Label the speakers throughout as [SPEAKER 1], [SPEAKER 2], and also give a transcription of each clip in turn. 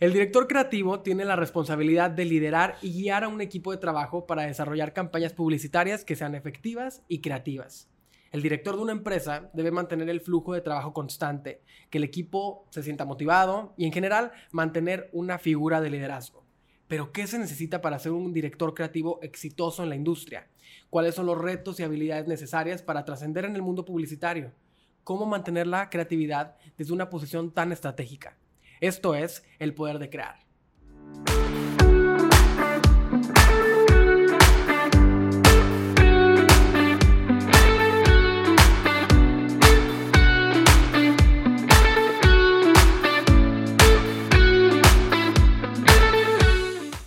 [SPEAKER 1] El director creativo tiene la responsabilidad de liderar y guiar a un equipo de trabajo para desarrollar campañas publicitarias que sean efectivas y creativas. El director de una empresa debe mantener el flujo de trabajo constante, que el equipo se sienta motivado y en general mantener una figura de liderazgo. Pero ¿qué se necesita para ser un director creativo exitoso en la industria? ¿Cuáles son los retos y habilidades necesarias para trascender en el mundo publicitario? ¿Cómo mantener la creatividad desde una posición tan estratégica? Esto es el poder de crear.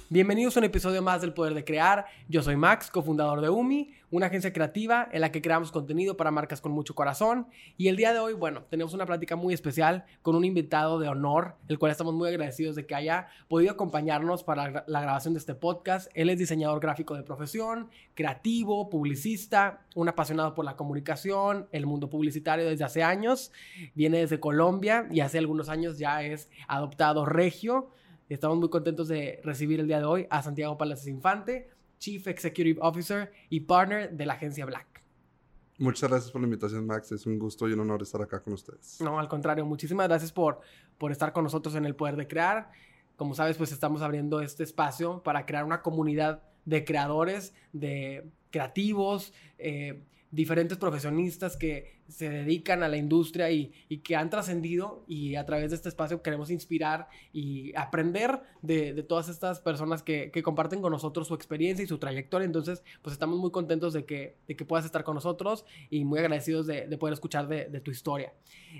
[SPEAKER 1] Bienvenidos a un episodio más del Poder de Crear. Yo soy Max, cofundador de UMI, una agencia creativa en la que creamos contenido para marcas con mucho corazón. Y el día de hoy, bueno, tenemos una plática muy especial con un invitado de honor, el cual estamos muy agradecidos de que haya podido acompañarnos para la grabación de este podcast. Él es diseñador gráfico de profesión, creativo, publicista, un apasionado por la comunicación, el mundo publicitario desde hace años. Viene desde Colombia y hace algunos años ya es adoptado regio. Estamos muy contentos de recibir el día de hoy a Santiago Palacios Infante, Chief Executive Officer y Partner de la agencia Black.
[SPEAKER 2] Muchas gracias por la invitación, Max. Es un gusto y un honor estar acá con ustedes.
[SPEAKER 1] No, al contrario, muchísimas gracias por, por estar con nosotros en el Poder de Crear. Como sabes, pues estamos abriendo este espacio para crear una comunidad de creadores, de creativos, eh, diferentes profesionistas que se dedican a la industria y, que han trascendido y a través de este espacio queremos inspirar y aprender de, todas estas personas que, comparten con nosotros su experiencia y su trayectoria. Entonces, pues estamos muy contentos de que, de que puedas estar con nosotros y muy agradecidos de, poder escuchar de, tu historia.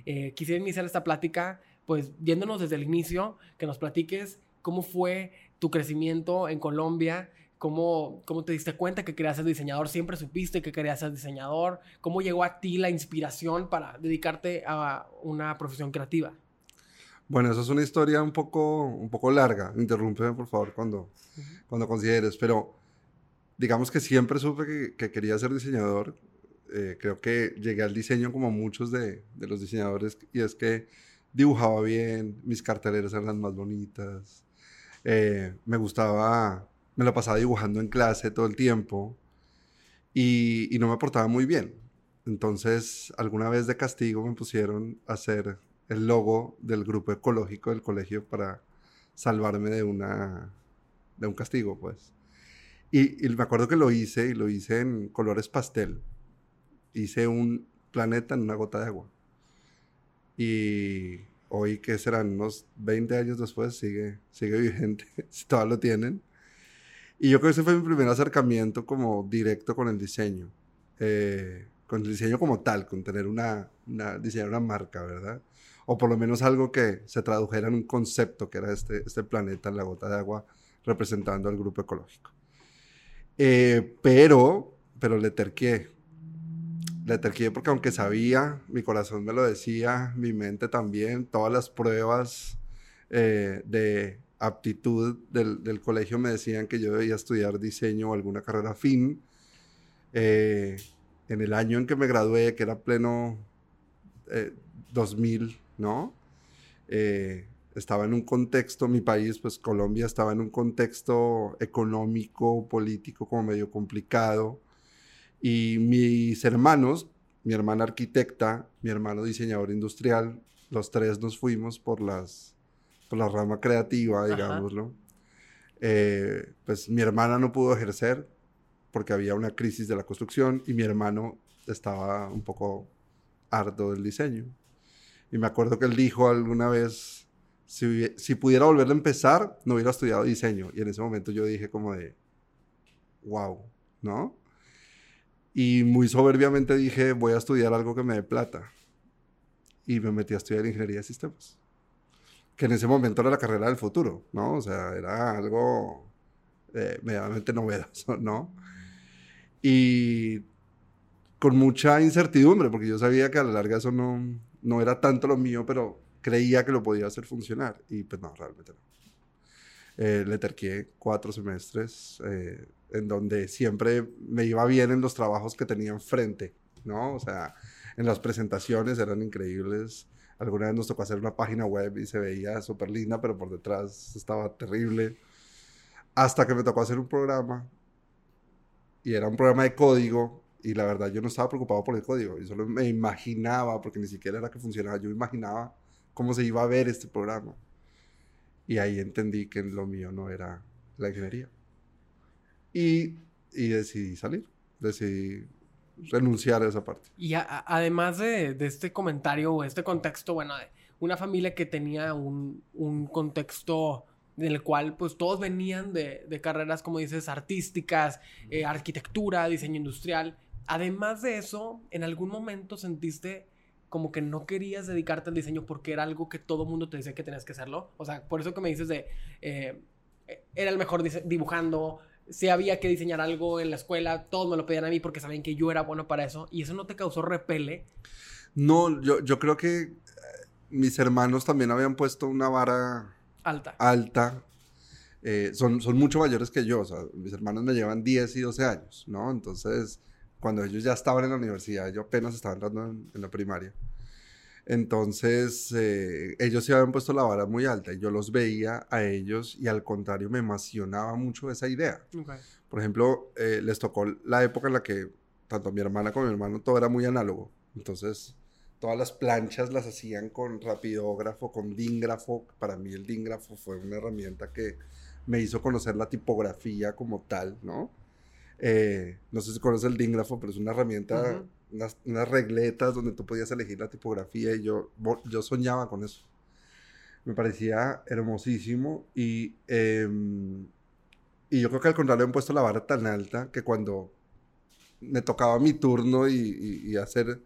[SPEAKER 1] Eh, quisiera iniciar esta plática, pues viéndonos desde el inicio, que nos platiques cómo fue tu crecimiento en Colombia, ¿Cómo, ¿Cómo, te diste cuenta que querías ser diseñador? ¿Siempre supiste que querías ser diseñador? ¿Cómo llegó a ti la inspiración para dedicarte a una profesión creativa?
[SPEAKER 2] Bueno, eso es una historia un poco, un poco larga. Interrúmpeme, por favor, cuando, cuando consideres. Pero digamos que siempre supe que, que quería ser diseñador. Eh, creo que llegué al diseño como muchos de, de, los diseñadores y es que dibujaba bien, mis carteleras eran más bonitas, eh, me gustaba me lo pasaba dibujando en clase todo el tiempo y, no me portaba muy bien. Entonces, alguna vez de castigo me pusieron a hacer el logo del grupo ecológico del colegio para salvarme de, una, de un castigo, pues. Y, y, me acuerdo que lo hice y lo hice en colores pastel. Hice un planeta en una gota de agua. Y hoy, que serán unos 20 años después, sigue, sigue vigente, si todavía lo tienen. Y yo creo que ese fue mi primer acercamiento como directo con el diseño. Eh, con el diseño como tal, con tener una, una, diseñar una marca, ¿verdad? O por lo menos algo que se tradujera en un concepto que era este, este planeta en la gota de agua representando al grupo ecológico. Eh, pero, pero le terqué. Le terqué porque aunque sabía, mi corazón me lo decía, mi mente también, todas las pruebas eh, de aptitud del, colegio me decían que yo debía estudiar diseño o alguna carrera fin. Eh, en el año en que me gradué, que era pleno 2000, eh, ¿no? Eh, estaba en un contexto, mi país, pues Colombia, estaba en un contexto económico, político como medio complicado. Y mis hermanos, mi hermana arquitecta, mi hermano diseñador industrial, los tres nos fuimos por las por la rama creativa, digámoslo. Eh, pues mi hermana no pudo ejercer porque había una crisis de la construcción y mi hermano estaba un poco harto del diseño. Y me acuerdo que él dijo alguna vez, si, si pudiera volver a empezar, no hubiera estudiado diseño. Y en ese momento yo dije como de, wow, ¿no? Y muy soberbiamente dije, voy a estudiar algo que me dé plata. Y me metí a estudiar ingeniería de sistemas que en ese momento era la carrera del futuro, ¿no? O sea, era algo eh, medianamente novedoso, ¿no? Y con mucha incertidumbre, porque yo sabía que a la larga eso no, no era tanto lo mío, pero creía que lo podía hacer funcionar. Y pues no, realmente no. Eh, le terqué cuatro semestres eh, en donde siempre me iba bien en los trabajos que tenía enfrente, ¿no? O sea, en las presentaciones eran increíbles Alguna vez nos tocó hacer una página web y se veía súper linda, pero por detrás estaba terrible. Hasta que me tocó hacer un programa y era un programa de código y la verdad yo no estaba preocupado por el código, yo solo me imaginaba, porque ni siquiera era que funcionaba, yo imaginaba cómo se iba a ver este programa. Y ahí entendí que lo mío no era la ingeniería. Y, y decidí salir, decidí renunciar a esa parte.
[SPEAKER 1] Y además de, de, este comentario o este contexto, bueno, de una familia que tenía un, un contexto en el cual pues todos venían de, de carreras, como dices, artísticas, eh, arquitectura, diseño industrial. Además de eso, ¿en algún momento sentiste como que no querías dedicarte al diseño porque era algo que todo mundo te decía que tenías que hacerlo? O sea, por eso que me dices de, eh, era el mejor dibujando, si había que diseñar algo en la escuela, todos me lo pedían a mí porque sabían que yo era bueno para eso. ¿Y eso no te causó repele?
[SPEAKER 2] No, yo, yo creo que eh, mis hermanos también habían puesto una vara
[SPEAKER 1] alta.
[SPEAKER 2] Alta. Eh, son, son mucho mayores que yo, o sea, mis hermanos me llevan 10 y 12 años, ¿no? Entonces, cuando ellos ya estaban en la universidad, yo apenas estaba entrando en, la primaria. Entonces, eh, ellos se habían puesto la vara muy alta y yo los veía a ellos y al contrario me emocionaba mucho esa idea. Por ejemplo, eh, les tocó la época en la que tanto mi hermana como mi hermano todo era muy análogo. Entonces, todas las planchas las hacían con rapidógrafo, con dingrafo. Para mí el dingrafo fue una herramienta que me hizo conocer la tipografía como tal, ¿no? Eh, no sé si conoces el dingrafo, pero es una herramienta, unas, regletas donde tú podías elegir la tipografía y yo, yo soñaba con eso. Me parecía hermosísimo y, em, y yo creo que al contrario han puesto la vara tan alta que cuando me tocaba mi turno y, y hacer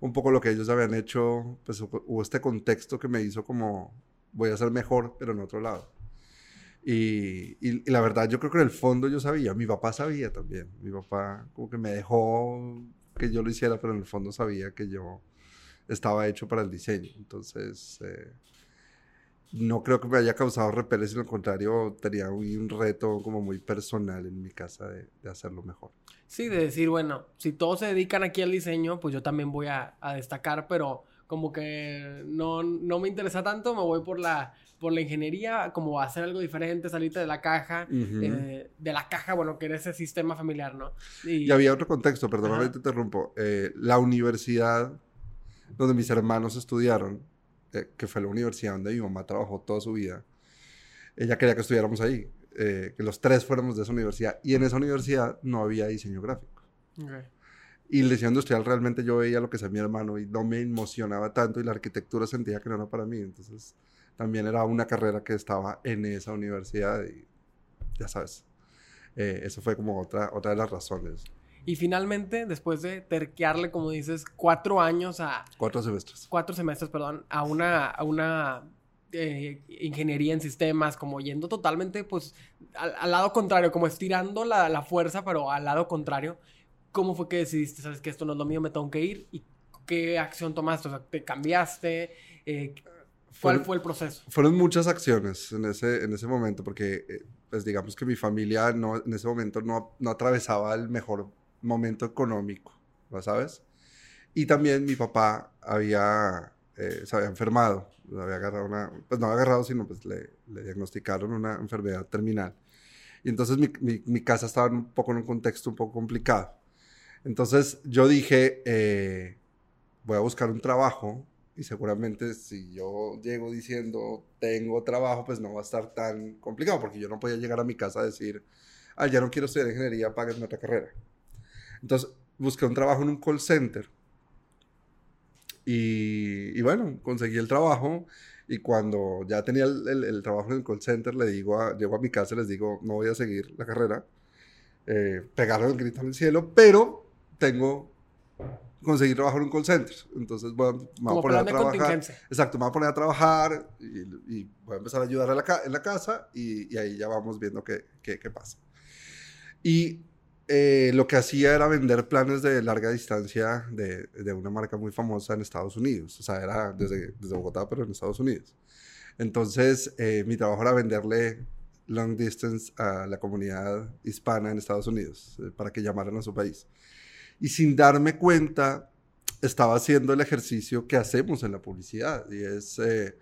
[SPEAKER 2] un poco lo que ellos habían hecho, pues hubo este contexto que me hizo como voy a ser mejor, pero en otro lado. Y, y, la verdad, yo creo que en el fondo yo sabía, mi papá sabía también, mi papá como que me dejó que yo lo hiciera, pero en el fondo sabía que yo estaba hecho para el diseño. Entonces, eh, no creo que me haya causado repeles, sino al contrario, tenía un reto como muy personal en mi casa de, de, hacerlo mejor.
[SPEAKER 1] Sí, de decir, bueno, si todos se dedican aquí al diseño, pues yo también voy a, a destacar, pero como que no, no, me interesa tanto, me voy por la, por la ingeniería, como hacer algo diferente, salirte de la caja, eh, de la caja, bueno, que era ese sistema familiar, ¿no?
[SPEAKER 2] Y, había otro contexto, perdóname, te interrumpo. Eh, la universidad donde mis hermanos estudiaron, eh, que fue la universidad donde mi mamá trabajó toda su vida, ella quería que estudiáramos ahí, que los tres fuéramos de esa universidad, y en esa universidad no había diseño gráfico. Y el diseño industrial realmente yo veía lo que hacía mi hermano y no me emocionaba tanto y la arquitectura sentía que no era para mí. Entonces también era una carrera que estaba en esa universidad y ya sabes, eh, eso fue como otra, otra de las razones.
[SPEAKER 1] Y finalmente, después de terquearle, como dices, cuatro años a...
[SPEAKER 2] Cuatro semestres.
[SPEAKER 1] Cuatro semestres, perdón, a una, a una eh, ingeniería en sistemas, como yendo totalmente, pues, al, lado contrario, como estirando la, la, fuerza, pero al lado contrario. ¿Cómo fue que decidiste, sabes que esto no es lo mío, me tengo que ir? ¿Y qué acción tomaste? O sea, ¿te cambiaste? Eh, ¿Cuál fue el proceso?
[SPEAKER 2] Fueron muchas acciones en ese, en ese momento, porque, eh, pues digamos que mi familia no, en ese momento no, no atravesaba el mejor momento económico, ¿lo sabes? Y también mi papá había, eh, se había enfermado, había agarrado una, pues no había agarrado, sino pues le, le diagnosticaron una enfermedad terminal. Y entonces mi, mi, mi, casa estaba un poco en un contexto un poco complicado. Entonces yo dije, eh, voy a buscar un trabajo y seguramente si yo llego diciendo tengo trabajo, pues no va a estar tan complicado porque yo no podía llegar a mi casa a decir, ah, ya no quiero estudiar ingeniería, páguenme otra carrera. Entonces busqué un trabajo en un call center y, bueno, conseguí el trabajo y cuando ya tenía el, el, trabajo en el call center, le digo a, llego a mi casa y les digo, no voy a seguir la carrera. Eh, pegaron el grito en el cielo, pero tengo conseguir trabajo en un call center. Entonces a, me voy a poner a trabajar. Exacto, me voy a poner a trabajar y, voy a empezar a ayudar en la casa y, ahí ya vamos viendo qué, qué, qué pasa. Y eh, lo que hacía era vender planes de larga distancia de, de, una marca muy famosa en Estados Unidos. O sea, era desde, desde Bogotá, pero en Estados Unidos. Entonces, eh, mi trabajo era venderle long distance a la comunidad hispana en Estados Unidos eh, para que llamaran a su país. Y sin darme cuenta, estaba haciendo el ejercicio que hacemos en la publicidad y es, eh,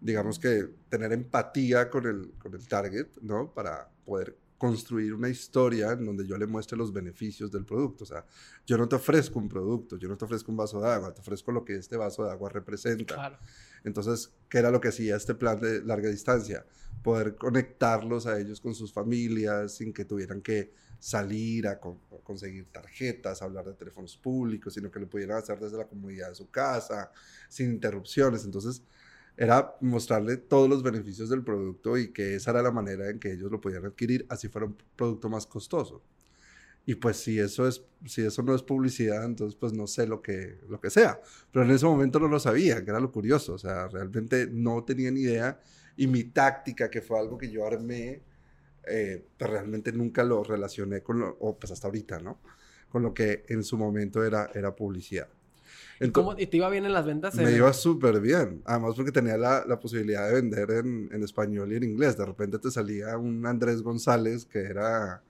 [SPEAKER 2] digamos que, tener empatía con el, con el target, ¿no? Para poder construir una historia en donde yo le muestre los beneficios del producto. O sea, yo no te ofrezco un producto, yo no te ofrezco un vaso de agua, te ofrezco lo que este vaso de agua representa. Claro. Entonces, ¿qué era lo que hacía este plan de larga distancia? Poder conectarlos a ellos con sus familias sin que tuvieran que salir a, conseguir tarjetas, hablar de teléfonos públicos, sino que lo pudieran hacer desde la comodidad de su casa, sin interrupciones. Entonces, era mostrarle todos los beneficios del producto y que esa era la manera en que ellos lo podían adquirir, así fuera un producto más costoso. Y pues si eso, es, si eso no es publicidad, entonces pues no sé lo que, lo que sea. Pero en ese momento no lo sabía, que era lo curioso. O sea, realmente no tenía ni idea. Y mi táctica, que fue algo que yo armé, eh, pues realmente nunca lo relacioné con lo, o pues hasta ahorita, ¿no? Con lo que en su momento era, era publicidad.
[SPEAKER 1] ¿Y, cómo, te iba bien en las ventas?
[SPEAKER 2] Me iba súper bien. Además porque tenía la, la posibilidad de vender en, en, español y en inglés. De repente te salía un Andrés González que era,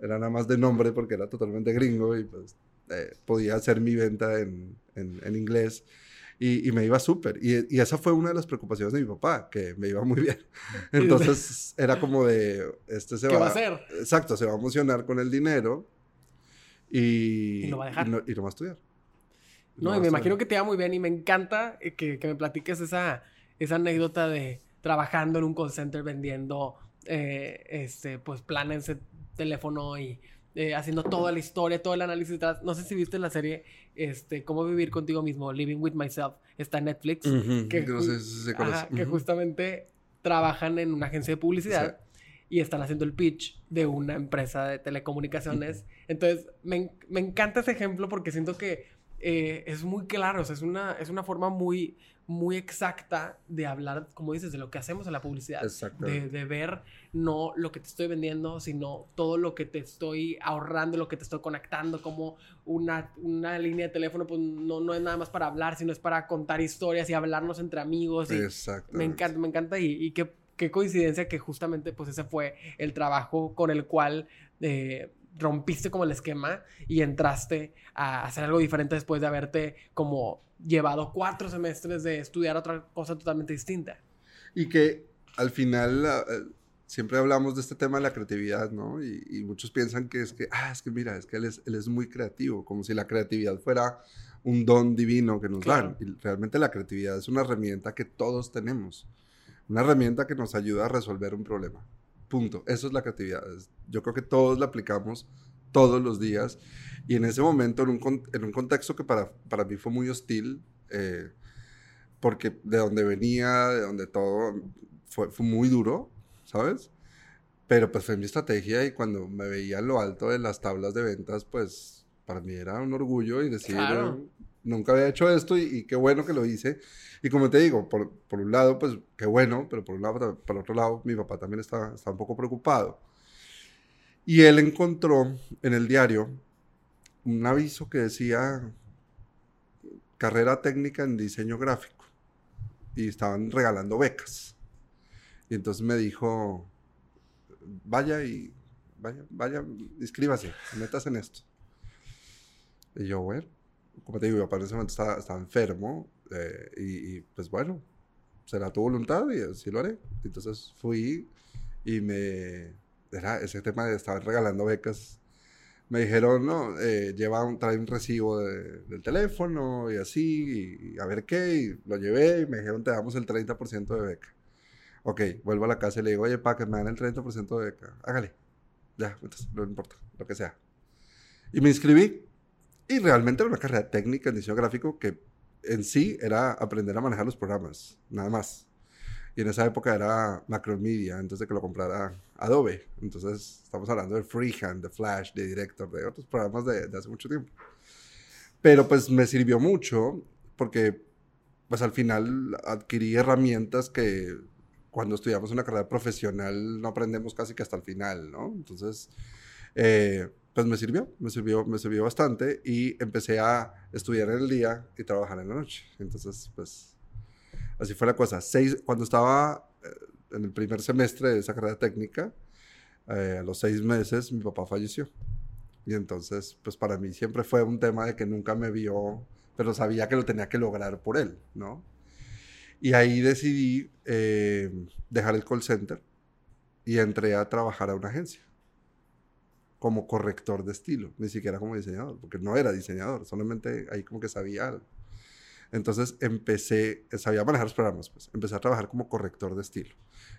[SPEAKER 2] era nada más de nombre porque era totalmente gringo y pues eh, podía hacer mi venta en, en, en inglés. Y, y, me iba súper. Y, y, esa fue una de las preocupaciones de mi papá, que me iba muy bien. Entonces era como de, este se
[SPEAKER 1] ¿Qué va, a hacer?
[SPEAKER 2] Exacto, se va a emocionar con el dinero y,
[SPEAKER 1] y lo va a dejar.
[SPEAKER 2] Y, no, y lo va a estudiar.
[SPEAKER 1] No, y me imagino que te va muy bien y me encanta eh, que, que, me platiques esa, esa anécdota de trabajando en un call center vendiendo eh, este, pues planes de teléfono y eh, haciendo toda la historia, todo el análisis detrás. No sé si viste la serie este, Cómo vivir contigo mismo, Living with Myself, está en Netflix. que,
[SPEAKER 2] no sé, sé
[SPEAKER 1] ajá, que justamente trabajan en una agencia de publicidad. Sí. Y están haciendo el pitch de una empresa de telecomunicaciones. Entonces, me, me encanta ese ejemplo porque siento que eh, es muy claro, o sea, es una, es una forma muy, muy exacta de hablar, como dices, de lo que hacemos en la publicidad. De, de, ver no lo que te estoy vendiendo, sino todo lo que te estoy ahorrando, lo que te estoy conectando, como una, una línea de teléfono, pues no, no es nada más para hablar, sino es para contar historias y hablarnos entre amigos. Y me encanta, me encanta y, y qué, qué, coincidencia que justamente pues ese fue el trabajo con el cual... Eh, rompiste como el esquema y entraste a hacer algo diferente después de haberte como llevado cuatro semestres de estudiar otra cosa totalmente distinta.
[SPEAKER 2] Y que al final uh, siempre hablamos de este tema de la creatividad, ¿no? Y, y, muchos piensan que es que, ah, es que mira, es que él es, él es muy creativo, como si la creatividad fuera un don divino que nos claro. dan. Y realmente la creatividad es una herramienta que todos tenemos, una herramienta que nos ayuda a resolver un problema. Punto. Eso es la creatividad. Yo creo que todos la aplicamos todos los días. Y en ese momento, en un, en un contexto que para, para mí fue muy hostil, eh, porque de donde venía, de donde todo, fue, fue muy duro, ¿sabes? Pero pues fue mi estrategia y cuando me veía en lo alto de las tablas de ventas, pues para mí era un orgullo y decir, claro nunca había hecho esto y, qué bueno que lo hice. Y como te digo, por, por, un lado, pues qué bueno, pero por un lado, por otro lado, mi papá también estaba, estaba un poco preocupado. Y él encontró en el diario un aviso que decía carrera técnica en diseño gráfico y estaban regalando becas. Y entonces me dijo, vaya y vaya, vaya, inscríbase, metas en esto. Y yo, bueno, como te digo, mi papá en ese momento estaba, estaba enfermo eh, y, y, pues bueno, será tu voluntad y así lo haré. Entonces fui y me... Era ese tema de estar regalando becas. Me dijeron, no, eh, lleva un, trae un recibo de, del teléfono y así, y, y, a ver qué, y lo llevé y me dijeron, te damos el 30% de beca. Ok, vuelvo a la casa y le digo, oye, pa, que me dan el 30% de beca. Hágale. Ya, entonces, no importa, lo que sea. Y me inscribí y realmente era una carrera técnica en diseño gráfico que en sí era aprender a manejar los programas, nada más. Y en esa época era Macromedia, antes de que lo comprara Adobe. Entonces estamos hablando de Freehand, de Flash, de Director, de otros programas de, de hace mucho tiempo. Pero pues me sirvió mucho porque pues al final adquirí herramientas que cuando estudiamos una carrera profesional no aprendemos casi que hasta el final, ¿no? Entonces, eh, pues me sirvió, me sirvió, me sirvió bastante y empecé a estudiar en el día y trabajar en la noche. Entonces, pues, así fue la cosa. Seis, cuando estaba eh, en el primer semestre de esa carrera técnica, eh, a los seis meses mi papá falleció. Y entonces, pues para mí siempre fue un tema de que nunca me vio pero sabía que lo tenía que lograr por él, ¿no? Y ahí decidí eh, dejar el call center y entré a trabajar a una agencia como corrector de estilo, ni siquiera como diseñador, porque no era diseñador, solamente ahí como que sabía algo. Entonces empecé, sabía manejar los programas, pues empecé a trabajar como corrector de estilo.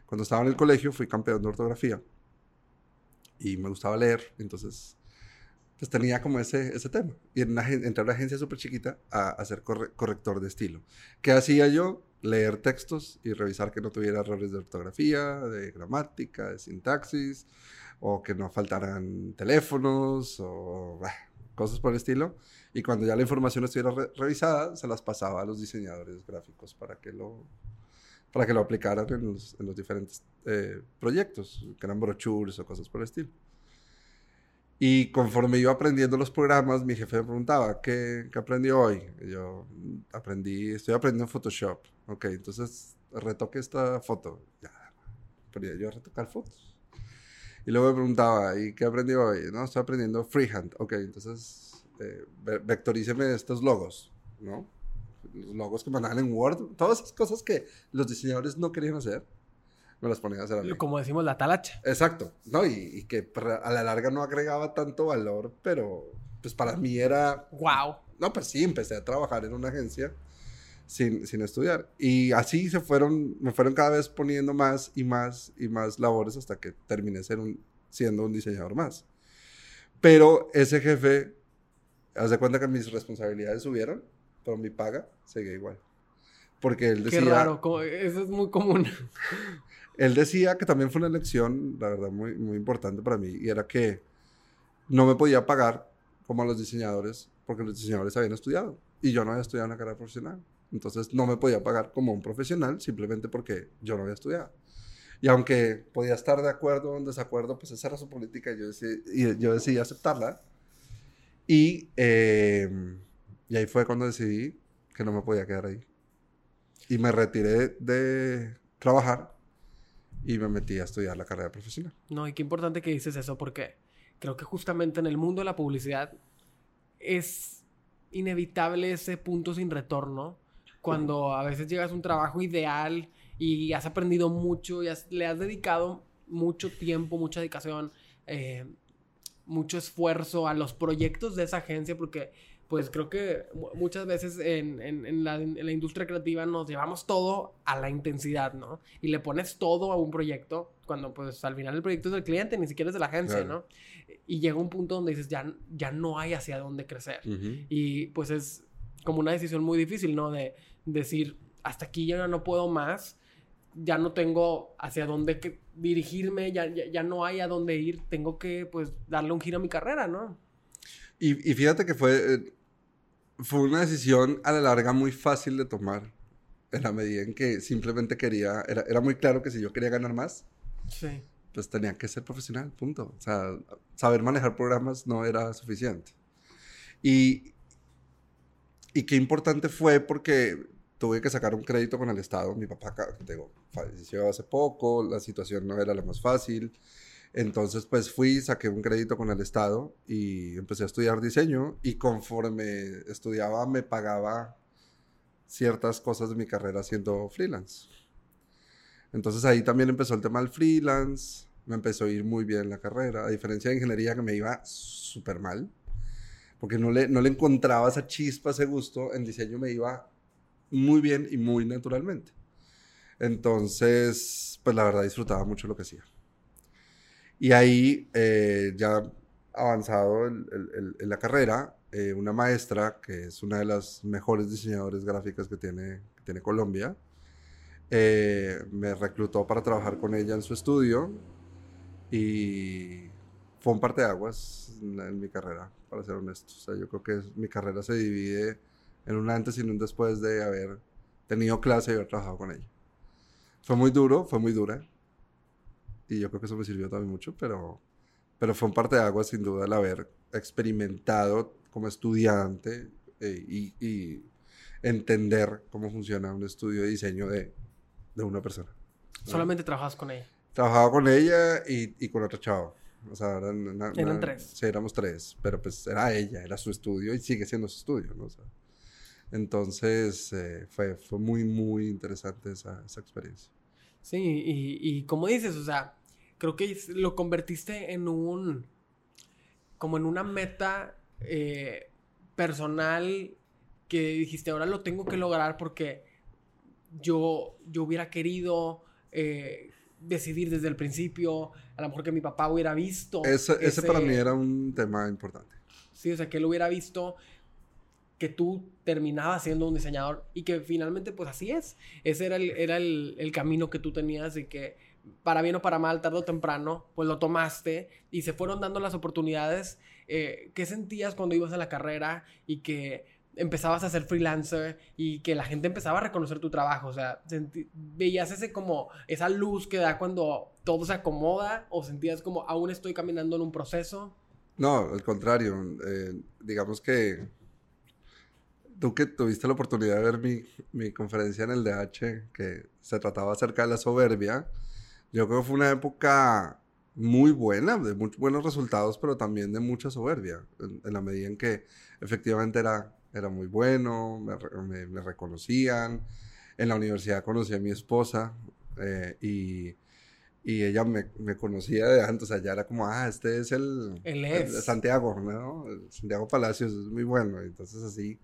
[SPEAKER 2] Cuando estaba en el colegio fui campeón de ortografía y me gustaba leer, entonces pues tenía como ese, ese tema. Y en entré a una agencia súper chiquita a, a ser corrector de estilo. ¿Qué hacía yo? Leer textos y revisar que no tuviera errores de ortografía, de gramática, de sintaxis, o que no faltaran teléfonos o cosas por el estilo. Y cuando ya la información estuviera revisada, se las pasaba a los diseñadores gráficos para que lo, para que lo aplicaran en los, en los diferentes eh, proyectos, que eran brochures o cosas por el estilo. Y conforme iba aprendiendo los programas, mi jefe me preguntaba, ¿qué, qué aprendió hoy? Y yo aprendí, estoy aprendiendo Photoshop. Ok, entonces retoque esta foto. Ya, ponía yo a retocar fotos. Y luego me preguntaba, ¿y qué aprendió hoy? No, estoy aprendiendo freehand. Ok, entonces eh, vectoríceme estos logos, ¿no? Los logos que mandaban en Word, todas esas cosas que los diseñadores no querían hacer, me las ponían a hacer a mí.
[SPEAKER 1] Como decimos, la talacha.
[SPEAKER 2] Exacto, ¿no? Y, que a la larga no agregaba tanto valor, pero pues para mí era...
[SPEAKER 1] ¡Wow!
[SPEAKER 2] No, pues sí, empecé a trabajar en una agencia sin, sin estudiar. Y así se fueron, me fueron cada vez poniendo más y más y más labores hasta que terminé ser un, siendo un diseñador más. Pero ese jefe haz de cuenta que mis responsabilidades subieron, pero mi paga seguía igual. Porque él decía...
[SPEAKER 1] Qué raro, eso es muy común.
[SPEAKER 2] él decía que también fue una lección, la verdad, muy, muy importante para mí, y era que no me podía pagar como a los diseñadores, porque los diseñadores habían estudiado, y yo no había estudiado una carrera profesional. Entonces no me podía pagar como un profesional simplemente porque yo no había estudiado. Y aunque podía estar de acuerdo o en desacuerdo, pues esa era su política y yo y yo decidí aceptarla y, em, y ahí fue cuando decidí que no me podía quedar ahí. Y me retiré de trabajar y me metí a estudiar la carrera profesional.
[SPEAKER 1] No, y qué importante que dices eso porque creo que justamente en el mundo de la publicidad es inevitable ese punto sin retorno cuando a veces llegas a un trabajo ideal y has aprendido mucho y le has dedicado mucho tiempo, mucha dedicación. Eh, mucho esfuerzo a los proyectos de esa agencia porque pues creo que muchas veces en, en, la, industria creativa nos llevamos todo a la intensidad, ¿no? Y le pones todo a un proyecto cuando pues al final el proyecto es del cliente, ni siquiera es de la agencia, ¿no? Y llega un punto donde dices, ya, ya no hay hacia dónde crecer. Y pues es como una decisión muy difícil, ¿no? De decir, hasta aquí ya no puedo más ya no tengo hacia dónde dirigirme, ya, ya, no hay a dónde ir, tengo que pues darle un giro a mi carrera, ¿no?
[SPEAKER 2] Y, fíjate que fue, eh, fue una decisión a la larga muy fácil de tomar, en la medida en que simplemente quería, era, era muy claro que si yo quería ganar más,
[SPEAKER 1] sí.
[SPEAKER 2] pues tenía que ser profesional, punto. O sea, saber manejar programas no era suficiente. Y, y qué importante fue porque tuve que sacar un crédito con el Estado. Mi papá, digo, falleció hace poco, la situación no era la más fácil. Entonces, pues fui, saqué un crédito con el Estado y empecé a estudiar diseño y conforme estudiaba me pagaba ciertas cosas de mi carrera siendo freelance. Entonces ahí también empezó el tema del freelance, me empezó a ir muy bien la carrera, a diferencia de ingeniería que me iba súper mal, porque no le, no le encontraba esa chispa, ese gusto, en diseño me iba muy bien y muy naturalmente. Entonces, pues la verdad disfrutaba mucho lo que hacía. Y ahí, eh, ya avanzado en, la carrera, eh, una maestra, que es una de las mejores diseñadoras gráficas que tiene, tiene Colombia, eh, me reclutó para trabajar con ella en su estudio y fue un parteaguas en, en mi carrera, para ser honesto. O sea, yo creo que mi carrera se divide en un antes y en un después de haber tenido clase y haber trabajado con ella. Fue muy duro, fue muy dura. Y yo creo que eso me sirvió también mucho, pero, pero fue un parte de agua sin duda el haber experimentado como estudiante eh, y, entender cómo funciona un estudio de diseño de, de una persona.
[SPEAKER 1] ¿Solamente trabajas con ella?
[SPEAKER 2] Trabajaba con ella y, y con otro chavo. O sea,
[SPEAKER 1] eran, tres.
[SPEAKER 2] Sí, éramos tres, pero pues era ella, era su estudio y sigue siendo su estudio, ¿no? O sea, Entonces eh, fue, fue muy, muy interesante esa, esa experiencia.
[SPEAKER 1] Sí, y, y como dices, o sea, creo que lo convertiste en un, como en una meta eh, personal que dijiste, ahora lo tengo que lograr porque yo, yo hubiera querido eh, decidir desde el principio, a lo mejor que mi papá hubiera visto.
[SPEAKER 2] Ese, ese, para mí era un tema importante.
[SPEAKER 1] Sí, o sea, que él hubiera visto que tú terminabas siendo un diseñador y que finalmente pues así es. Ese era el, era el, el camino que tú tenías y que para bien o para mal, tarde o temprano, pues lo tomaste y se fueron dando las oportunidades. Eh, ¿Qué sentías cuando ibas a la carrera y que empezabas a ser freelancer y que la gente empezaba a reconocer tu trabajo? O sea, ¿veías ese como esa luz que da cuando todo se acomoda o sentías como aún estoy caminando en un proceso?
[SPEAKER 2] No, al contrario. Eh, digamos que tú que tuviste la oportunidad de ver mi, mi conferencia en el DH, que se trataba acerca de la soberbia, yo creo que fue una época muy buena, de muy buenos resultados, pero también de mucha soberbia, en, la medida en que efectivamente era, era muy bueno, me, me, reconocían. En la universidad conocí a mi esposa eh, y, y, ella me, me, conocía de antes, o sea, ya era como, ah, este es el,
[SPEAKER 1] es.
[SPEAKER 2] el Santiago, ¿no? Santiago Palacios es muy bueno, entonces así.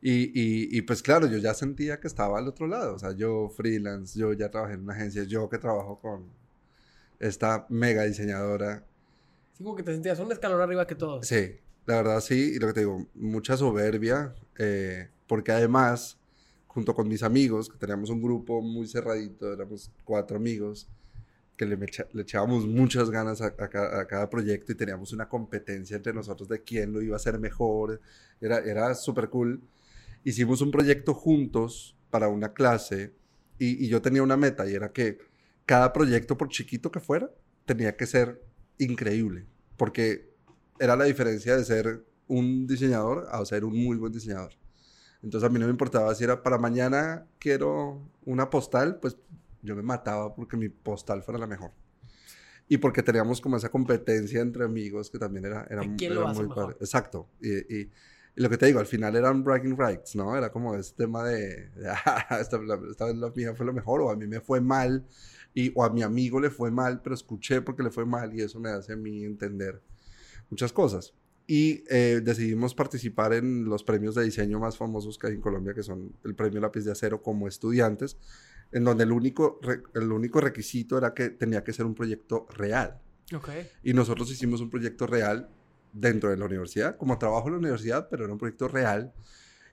[SPEAKER 2] Y, y, y, pues claro, yo ya sentía que estaba al otro lado. O sea, yo freelance, yo ya trabajé en una agencia, yo que trabajo con esta mega diseñadora.
[SPEAKER 1] Sí, como que te sentías un escalón arriba que todos.
[SPEAKER 2] Sí, la verdad sí. Y lo que te digo, mucha soberbia. Eh, porque además, junto con mis amigos, que teníamos un grupo muy cerradito, éramos cuatro amigos, que le, le echábamos muchas ganas a, a, a, cada proyecto y teníamos una competencia entre nosotros de quién lo iba a hacer mejor. Era, era súper cool hicimos un proyecto juntos para una clase y, y, yo tenía una meta y era que cada proyecto, por chiquito que fuera, tenía que ser increíble, porque era la diferencia de ser un diseñador a ser un muy buen diseñador. Entonces a mí no me importaba si era para mañana quiero una postal, pues yo me mataba porque mi postal fuera la mejor. Y porque teníamos como esa competencia entre amigos que también era, era, era muy padre. Exacto. Y lo que te digo, al final eran bragging rights, ¿no? Era como ese tema de, ah, esta, esta, vez la mía fue lo mejor, o a mí me fue mal, y, o a mi amigo le fue mal, pero escuché porque le fue mal, y eso me hace a mí entender muchas cosas. Y eh, decidimos participar en los premios de diseño más famosos que hay en Colombia, que son el Premio Lápiz de Acero como estudiantes, en donde el único, el único requisito era que tenía que ser un proyecto real.
[SPEAKER 1] Okay.
[SPEAKER 2] Y nosotros hicimos un proyecto real dentro de la universidad, como trabajo en la universidad, pero era un proyecto real.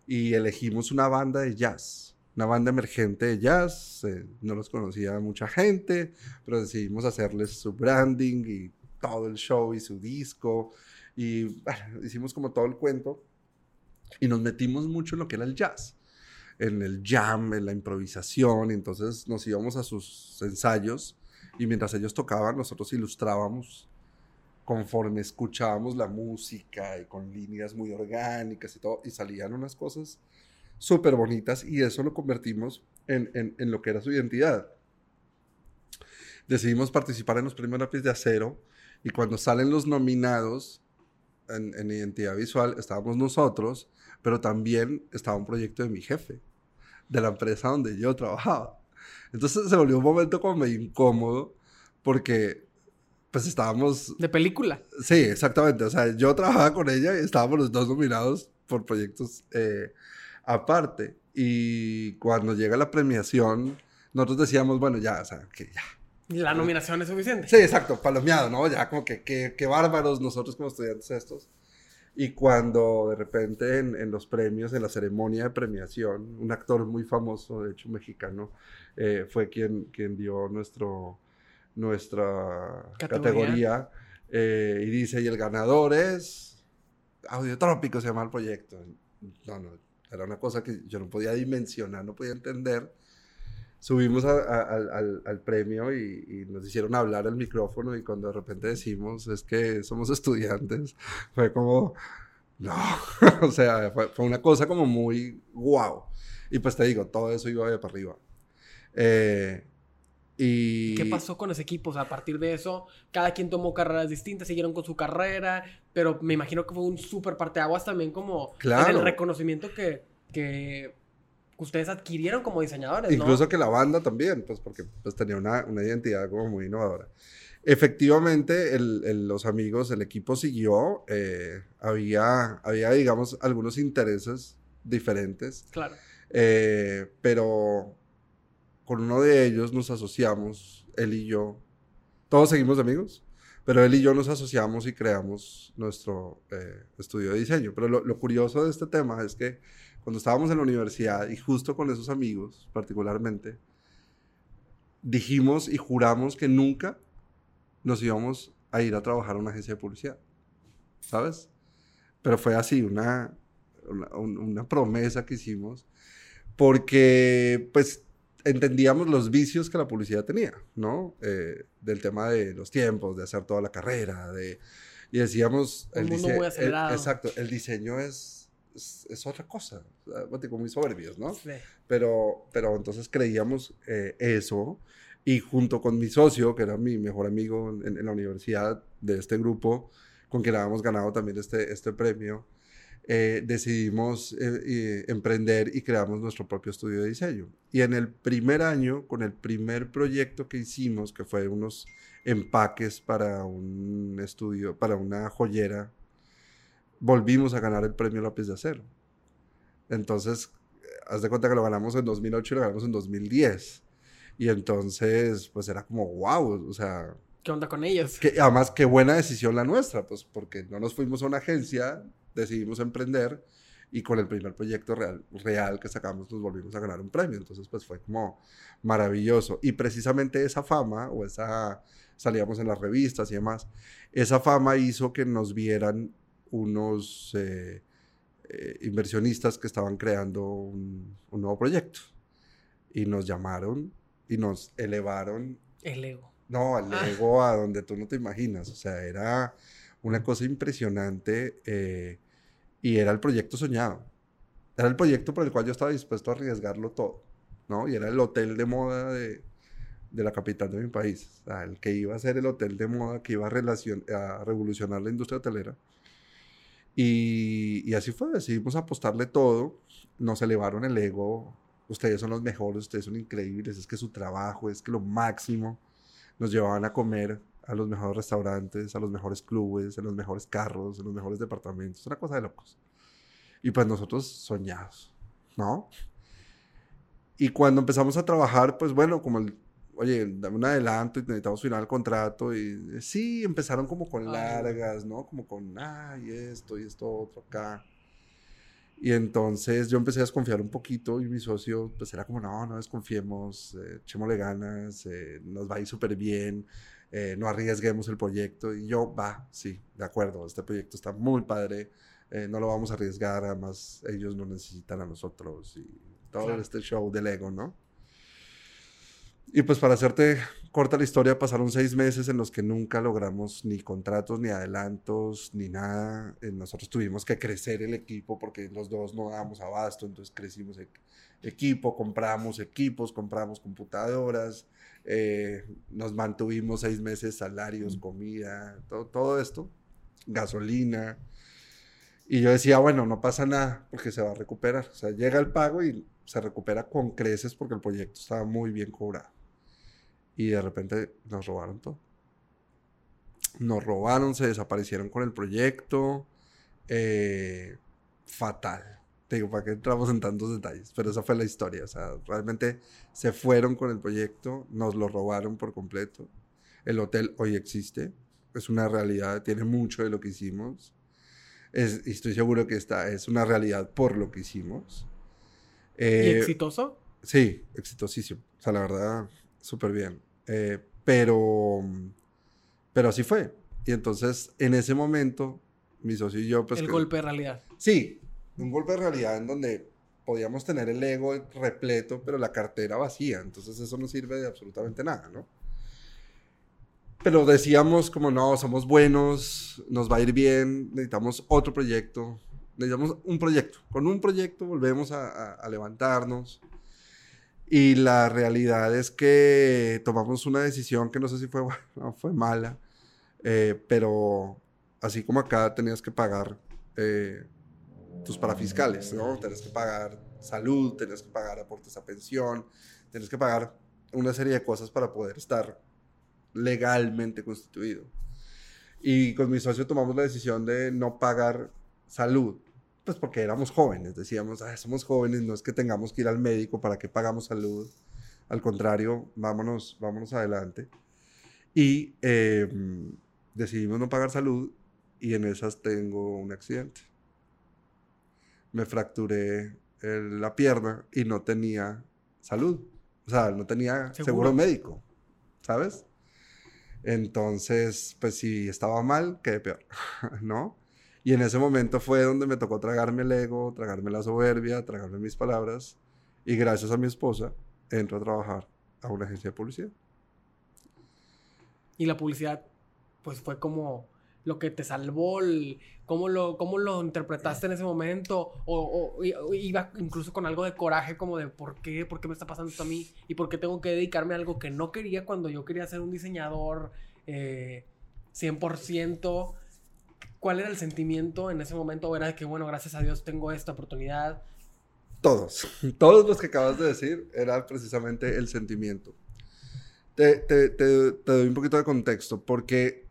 [SPEAKER 2] Y elegimos una banda de jazz, una banda emergente de jazz. Eh, no los conocía mucha gente, pero decidimos hacerles su branding y todo el show y su disco. Y bueno, hicimos como todo el cuento. Y nos metimos mucho en lo que era el jazz, en el jam, en la improvisación. Y entonces nos íbamos a sus ensayos y mientras ellos tocaban, nosotros ilustrábamos conforme escuchábamos la música y con líneas muy orgánicas y todo, y salían unas cosas súper bonitas y eso lo convertimos en, en, lo que era su identidad. Decidimos participar en los premios lápiz de acero y cuando salen los nominados en, en identidad visual estábamos nosotros, pero también estaba un proyecto de mi jefe, de la empresa donde yo trabajaba. Entonces se volvió un momento como medio incómodo porque pues estábamos...
[SPEAKER 1] De película.
[SPEAKER 2] Sí, exactamente. O sea, yo trabajaba con ella y estábamos los dos nominados por proyectos eh, aparte. Y cuando llega la premiación, nosotros decíamos, bueno, ya, o sea, que ya.
[SPEAKER 1] La nominación es suficiente.
[SPEAKER 2] Sí, exacto, palomeado, ¿no? Ya como que qué bárbaros nosotros como estudiantes estos. Y cuando de repente en, en, los premios, en la ceremonia de premiación, un actor muy famoso, de hecho mexicano, eh, fue quien, quien dio nuestro nuestra categoría, categoría eh, y dice, y el ganador es Audiotrópico, se llama el proyecto. No, no, era una cosa que yo no podía dimensionar, no podía entender. Subimos a, a, al, al, premio y, y, nos hicieron hablar al micrófono y cuando de repente decimos es que somos estudiantes, fue como, no, o sea, fue, fue, una cosa como muy wow. Y pues te digo, todo eso iba de para arriba. Eh, y...
[SPEAKER 1] ¿Qué pasó con ese equipo? O sea, a partir de eso, cada quien tomó carreras distintas, siguieron con su carrera, pero me imagino que fue un súper parteaguas también como
[SPEAKER 2] claro.
[SPEAKER 1] en el reconocimiento que, que ustedes adquirieron como diseñadores.
[SPEAKER 2] Incluso que la banda también, pues porque pues, tenía una, una identidad como muy innovadora. Efectivamente, el, los amigos, el equipo siguió. Eh, había, había, digamos, algunos intereses diferentes.
[SPEAKER 1] Claro.
[SPEAKER 2] Eh, pero con uno de ellos nos asociamos, él y yo. Todos seguimos amigos, pero él y yo nos asociamos y creamos nuestro eh, estudio de diseño. Pero lo, curioso de este tema es que cuando estábamos en la universidad y justo con esos amigos particularmente, dijimos y juramos que nunca nos íbamos a ir a trabajar a una agencia de publicidad, ¿sabes? Pero fue así, una, una, promesa que hicimos, porque pues entendíamos los vicios que la publicidad tenía, ¿no? Eh, del tema de los tiempos, de hacer toda la carrera, de... Y decíamos...
[SPEAKER 1] el mundo muy acelerado.
[SPEAKER 2] exacto, el diseño es, es, otra cosa, como muy soberbios, ¿no? Sí. Pero, pero entonces creíamos eh, eso y junto con mi socio, que era mi mejor amigo en, la universidad de este grupo, con quien habíamos ganado también este, este premio, eh, decidimos eh, emprender y creamos nuestro propio estudio de diseño. Y en el primer año, con el primer proyecto que hicimos, que fue unos empaques para un estudio, para una joyera, volvimos a ganar el premio Lápiz de Acero. Entonces, haz de cuenta que lo ganamos en 2008 y lo ganamos en 2010. Y entonces, pues era como, wow, o sea...
[SPEAKER 1] ¿Qué onda con ellos?
[SPEAKER 2] Que, además, qué buena decisión la nuestra, pues porque no nos fuimos a una agencia, decidimos emprender y con el primer proyecto real, real que sacamos nos volvimos a ganar un premio. Entonces, pues fue como maravilloso. Y precisamente esa fama, o esa, salíamos en las revistas y demás, esa fama hizo que nos vieran unos eh, eh, inversionistas que estaban creando un, un nuevo proyecto. Y nos llamaron y nos elevaron.
[SPEAKER 1] El ego.
[SPEAKER 2] No, el ah. ego a donde tú no te imaginas. O sea, era una cosa impresionante eh, y era el proyecto soñado. Era el proyecto por el cual yo estaba dispuesto a arriesgarlo todo, ¿no? Y era el hotel de moda de, de la capital de mi país. O el que iba a ser el hotel de moda que iba a, relacion a revolucionar la industria hotelera. Y, y así fue, decidimos apostarle todo. Nos elevaron el ego ustedes son los mejores, ustedes son increíbles, es que su trabajo es que lo máximo. Nos llevaban a comer a los mejores restaurantes, a los mejores clubes, en los mejores carros, en los mejores departamentos, una cosa de locos. Y pues nosotros soñados, ¿no? Y cuando empezamos a trabajar, pues bueno, como el, oye, dame un adelanto y necesitamos firmar el contrato. Y sí, empezaron como con largas, ¿no? Como con, ay, esto y esto otro acá. Y entonces yo empecé a desconfiar un poquito y mi socio pues era como, no, no desconfiemos, eh, echémosle ganas, eh, nos va a ir súper bien, eh, no arriesguemos el proyecto. Y yo, va, sí, de acuerdo, este proyecto está muy padre, eh, no lo vamos a arriesgar, además ellos no necesitan a nosotros y todo este show del ego, ¿no? Y pues para hacerte corta la historia, pasaron seis meses en los que nunca logramos ni contratos, ni adelantos, ni nada. Eh, nosotros tuvimos que crecer el equipo porque los dos no dábamos abasto, entonces crecimos el equipo, compramos equipos, compramos computadoras, eh, nos mantuvimos seis meses salarios, comida, todo, todo esto, gasolina. Y yo decía, bueno, no pasa nada porque se va a recuperar. O sea, llega el pago y se recupera con creces porque el proyecto estaba muy bien cobrado y de repente nos robaron todo. Nos robaron, se desaparecieron con el proyecto. Eh, fatal. Te digo, ¿para qué entramos en tantos detalles? Pero esa fue la historia. O sea, realmente se fueron con el proyecto, nos lo robaron por completo. El hotel hoy existe, es una realidad, tiene mucho de lo que hicimos. Es, y estoy seguro que esta es una realidad por lo que hicimos.
[SPEAKER 1] ¿Y eh, exitoso?
[SPEAKER 2] Sí, exitosísimo. O sea, la verdad, súper bien. Eh, pero, pero así fue. Y entonces, en ese momento, mi socio y yo, pues...
[SPEAKER 1] El golpe de realidad.
[SPEAKER 2] Sí, un golpe de realidad en donde podíamos tener el ego repleto, pero la cartera vacía. Entonces eso no sirve de absolutamente nada, ¿no? Pero decíamos como, no, somos buenos, nos va a ir bien, necesitamos otro proyecto, necesitamos un proyecto. Con un proyecto volvemos a, levantarnos. Y la realidad es que tomamos una decisión que no sé si fue fue mala, eh, pero así como acá tenías que pagar eh, tus parafiscales, ¿no? Tienes que pagar salud, tienes que pagar aportes a pensión, tienes que pagar una serie de cosas para poder estar legalmente constituido. Y con mi socio tomamos la decisión de no pagar salud, pues porque éramos jóvenes, decíamos, ah, somos jóvenes, no es que tengamos que ir al médico, ¿para qué pagamos salud? Al contrario, vámonos, vámonos adelante. Y em, decidimos no pagar salud y en esas tengo un accidente. Me fracturé la pierna y no tenía salud. O sea, no tenía seguro, médico, ¿sabes? Entonces, pues si estaba mal, quedé peor, ¿no? Y en ese momento fue donde me tocó tragarme el ego, tragarme la soberbia, tragarme mis palabras. Y gracias a mi esposa, entro a trabajar a una agencia de publicidad.
[SPEAKER 1] Y la publicidad, pues fue como lo que te salvó, cómo, lo, cómo lo interpretaste en ese momento, o, iba incluso con algo de coraje, como de por qué, por qué me está pasando esto a mí, y por qué tengo que dedicarme a algo que no quería cuando yo quería ser un diseñador 100%. Eh, ¿Cuál era el sentimiento en ese momento? ¿O era de que, bueno, gracias a Dios tengo esta oportunidad?
[SPEAKER 2] Todos, todos los que acabas de decir era precisamente el sentimiento. Te, te, te, te doy un poquito de contexto, porque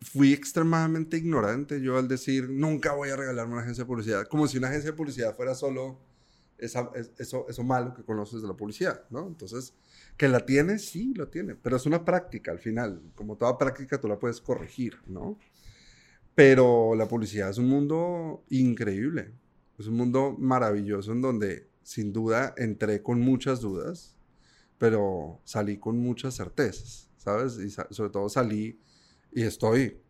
[SPEAKER 2] fui extremadamente ignorante yo al decir, nunca voy a regalarme una agencia de publicidad, como si una agencia de publicidad fuera solo esa, eso, eso malo que conoces de la publicidad, ¿no? Entonces, que la tiene, sí, lo tiene, pero es una práctica al final, como toda práctica tú la puedes corregir, ¿no? Pero la publicidad es un mundo increíble, es un mundo maravilloso en donde sin duda entré con muchas dudas, pero salí con muchas certezas, ¿sabes? Y sobre todo salí y estoy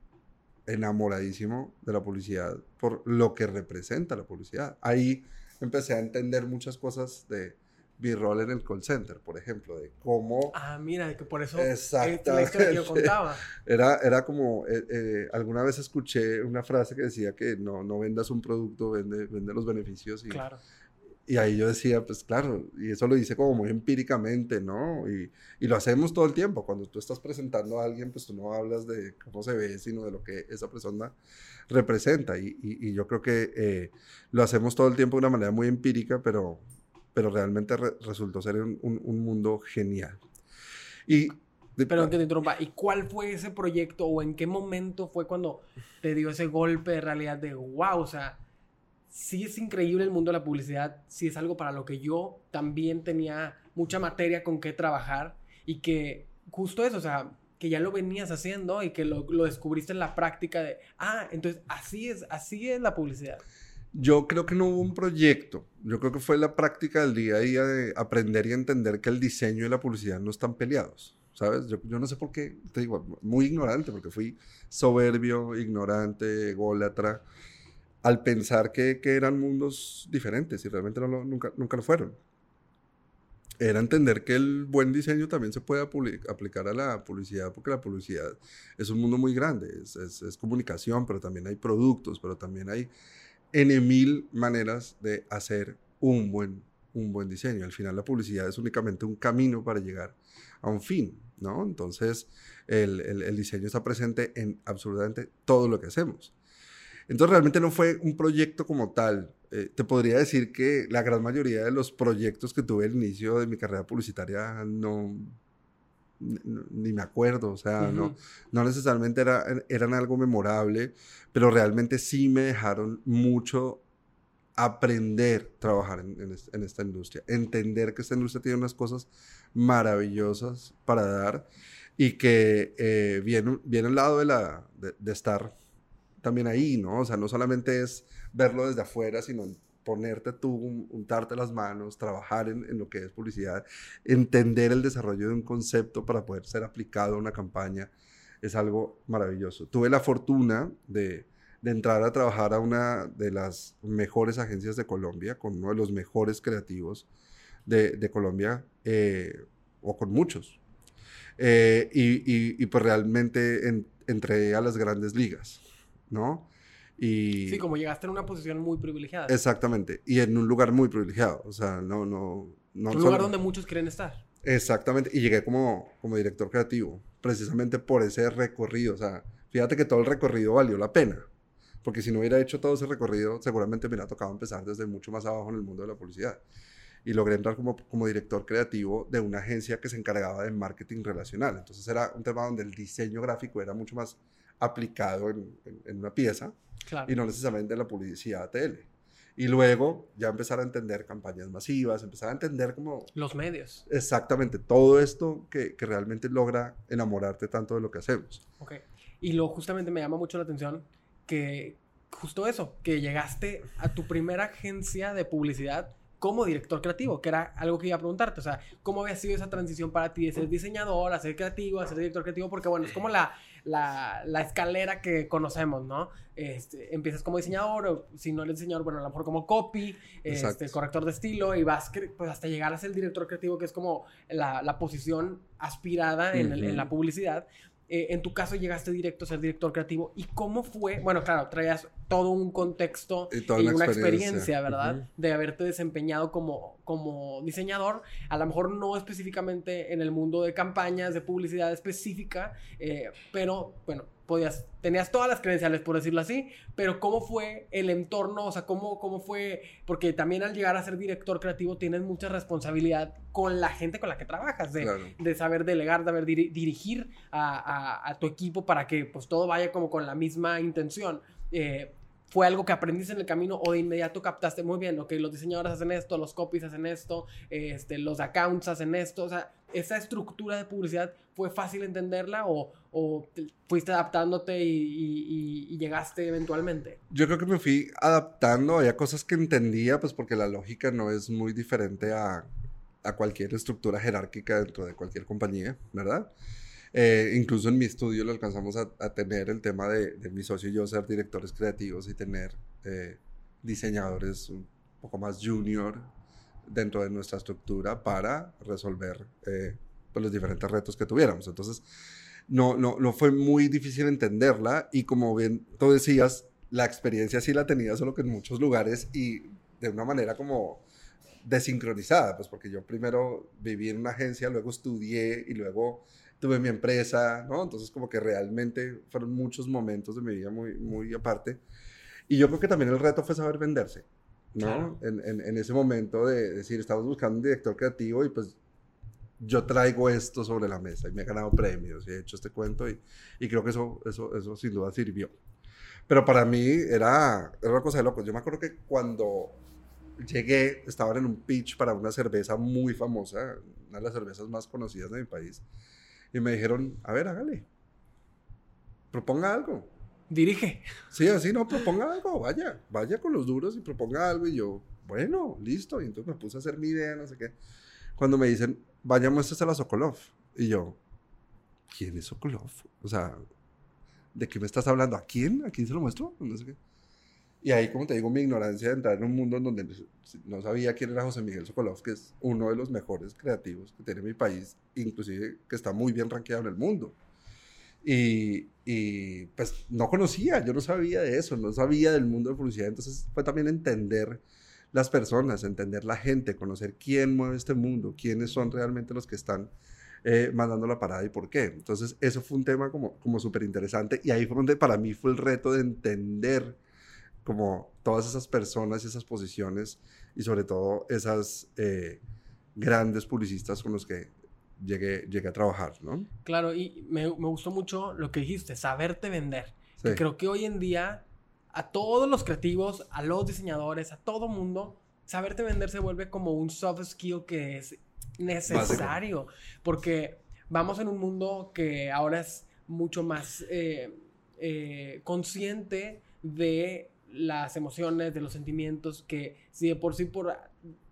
[SPEAKER 2] enamoradísimo de la publicidad por lo que representa la publicidad. Ahí empecé a entender muchas cosas de mi rol en el call center, por ejemplo, de cómo...
[SPEAKER 1] Ah, mira, que por eso Exactamente. que yo contaba.
[SPEAKER 2] Era, era como, eh, eh, alguna vez escuché una frase que decía que no, no vendas un producto, vende, vende los beneficios. Y, claro. Y ahí yo decía, pues claro, y eso lo dice como muy empíricamente, ¿no? Y, y, lo hacemos todo el tiempo. Cuando tú estás presentando a alguien, pues tú no hablas de cómo se ve, sino de lo que esa persona representa. Y, y, yo creo que eh, lo hacemos todo el tiempo de una manera muy empírica, pero, pero realmente resultó ser un, un, mundo genial. Y
[SPEAKER 1] Perdón que te interrumpa. ¿Y cuál fue ese proyecto o en qué momento fue cuando te dio ese golpe de realidad de wow? O sea, sí es increíble el mundo de la publicidad, sí es algo para lo que yo también tenía mucha materia con qué trabajar y que justo eso, o sea, que ya lo venías haciendo y que lo, descubriste en la práctica de, ah, entonces así es, así es la publicidad.
[SPEAKER 2] Yo creo que no hubo un proyecto, yo creo que fue la práctica del día a día de aprender y entender que el diseño y la publicidad no están peleados. ¿Sabes? Yo, no sé por qué, te digo, muy ignorante, porque fui soberbio, ignorante, ególatra al pensar que, eran mundos diferentes y realmente no nunca, nunca lo fueron. Era entender que el buen diseño también se puede aplicar a la publicidad, porque la publicidad es un mundo muy grande, es, comunicación, pero también hay productos, pero también hay N mil maneras de hacer un buen, un buen diseño. Al final la publicidad es únicamente un camino para llegar a un fin, ¿no? Entonces el, el diseño está presente en absolutamente todo lo que hacemos. Entonces realmente no fue un proyecto como tal. Eh, te podría decir que la gran mayoría de los proyectos que tuve al inicio de mi carrera publicitaria no, ni me acuerdo, o sea, no, no necesariamente era, eran algo memorable, pero realmente sí me dejaron mucho aprender a trabajar en, en, esta industria, entender que esta industria tiene unas cosas maravillosas para dar y que eh, viene, viene al lado de, la, de, de estar también ahí, ¿no? O sea, no solamente es verlo desde afuera, sino ponerte tú, untarte las manos, trabajar en, lo que es publicidad, entender el desarrollo de un concepto para poder ser aplicado a una campaña, es algo maravilloso. Tuve la fortuna de, entrar a trabajar a una de las mejores agencias de Colombia, con uno de los mejores creativos de, Colombia, eh, o con muchos. Eh, y, pues realmente entré a las grandes ligas. ¿No?
[SPEAKER 1] Y... Sí, como llegaste en una posición muy privilegiada.
[SPEAKER 2] Exactamente, y en un lugar muy privilegiado, o sea, no, no... no
[SPEAKER 1] un lugar donde muchos quieren estar.
[SPEAKER 2] Exactamente, y llegué como, como director creativo, precisamente por ese recorrido, o sea, fíjate que todo el recorrido valió la pena, Porque si no hubiera hecho todo ese recorrido, seguramente me hubiera tocado empezar desde mucho más abajo en el mundo de la publicidad. Y logré entrar como, como director creativo de una agencia que se encargaba de marketing relacional. Entonces era un tema donde el diseño gráfico era mucho más aplicado en, en, una pieza y no necesariamente en la publicidad tele. Y luego ya empezar a entender campañas masivas, empezar a entender como...
[SPEAKER 1] Los medios.
[SPEAKER 2] Exactamente, todo esto que, que realmente logra enamorarte tanto de lo que hacemos.
[SPEAKER 1] Ok. Y luego justamente me llama mucho la atención que justo eso, que llegaste a tu primera agencia de publicidad como director creativo, que era algo que iba a preguntarte, o sea, ¿cómo había sido esa transición para ti de ser diseñador a ser creativo, a ser director creativo? Porque bueno, es como la, la, la escalera que conocemos, ¿no? Este, empiezas como diseñador, o si no eres diseñador, bueno, a lo mejor como copy, este, corrector de estilo, y vas pues, hasta llegar a ser el director creativo, que es como la, la posición aspirada en, en la publicidad. Eh, en tu caso llegaste directo a ser director creativo. ¿Y cómo fue? Bueno, claro, traías todo un contexto y, una experiencia, ¿verdad? De haberte desempeñado como, como diseñador. A lo mejor no específicamente en el mundo de campañas, de publicidad específica, eh, pero bueno, podías, tenías todas las credenciales, por decirlo así, pero ¿cómo fue el entorno? O sea, ¿cómo, cómo fue? Porque también al llegar a ser director creativo tienes mucha responsabilidad con la gente con la que trabajas, de, de saber delegar, de saber dirigir a, a, tu equipo para que pues todo vaya como con la misma intención. Eh, fue algo que aprendiste en el camino o de inmediato captaste muy bien, ok, los diseñadores hacen esto, los copies hacen esto, este, los accounts hacen esto, o sea, esa estructura de publicidad fue fácil entenderla o, o fuiste adaptándote y, llegaste eventualmente?
[SPEAKER 2] Yo creo que me fui adaptando, había cosas que entendía, pues porque la lógica no es muy diferente a, a cualquier estructura jerárquica dentro de cualquier compañía, ¿verdad? Eh, incluso en mi estudio lo alcanzamos a, tener el tema de, mi socio y yo ser directores creativos y tener eh, diseñadores un poco más junior dentro de nuestra estructura para resolver eh, pues, los diferentes retos que tuviéramos. Entonces, no, no, no fue muy difícil entenderla y como bien tú decías, la experiencia sí la tenía, solo que en muchos lugares y de una manera como desincronizada, pues porque yo primero viví en una agencia, luego estudié y luego tuve mi empresa, ¿no? Entonces como que realmente fueron muchos momentos de mi vida muy, muy aparte. Y yo creo que también el reto fue saber venderse, ¿no? En, en, ese momento de decir, estamos buscando un director creativo y pues yo traigo esto sobre la mesa y me he ganado premios y he hecho este cuento y, y creo que eso, eso, eso sin duda sirvió. Pero para mí era, era una cosa de locos. Yo me acuerdo que cuando llegué, estaban en un pitch para una cerveza muy famosa, una de las cervezas más conocidas de mi país. Y me dijeron, a ver, hágale. Proponga algo.
[SPEAKER 1] Dirige.
[SPEAKER 2] Sí, así no, proponga algo, vaya, vaya con los duros y proponga algo. Y yo, bueno, listo. Y entonces me puse a hacer mi idea, no sé qué. Cuando me dicen, vaya, muéstrese a la Sokolov. Y yo, ¿quién es Sokolov? O sea, ¿de qué me estás hablando? ¿A quién? ¿A quién se lo muestro? No sé qué. Y ahí, como te digo, mi ignorancia de entrar en un mundo en donde no sabía quién era José Miguel Sokolov, que es uno de los mejores creativos que tiene mi país, inclusive que está muy bien rankeado en el mundo. Y, y, pues no conocía, yo no sabía de eso, no sabía del mundo de publicidad, entonces fue también entender las personas, entender la gente, conocer quién mueve este mundo, quiénes son realmente los que están eh, mandando la parada y por qué. Entonces eso fue un tema como, como súper interesante y ahí fue donde para mí fue el reto de entender como todas esas personas y esas posiciones y sobre todo esas eh, grandes publicistas con los que llegué, llegué a trabajar, ¿no?
[SPEAKER 1] Claro, y me, me gustó mucho lo que dijiste, saberte vender. creo que hoy en día a todos los creativos, a los diseñadores, a todo mundo, saberte vender se vuelve como un soft skill que es necesario. Porque vamos en un mundo que ahora es mucho más eh, eh, consciente de las emociones, de los sentimientos, que si de por sí por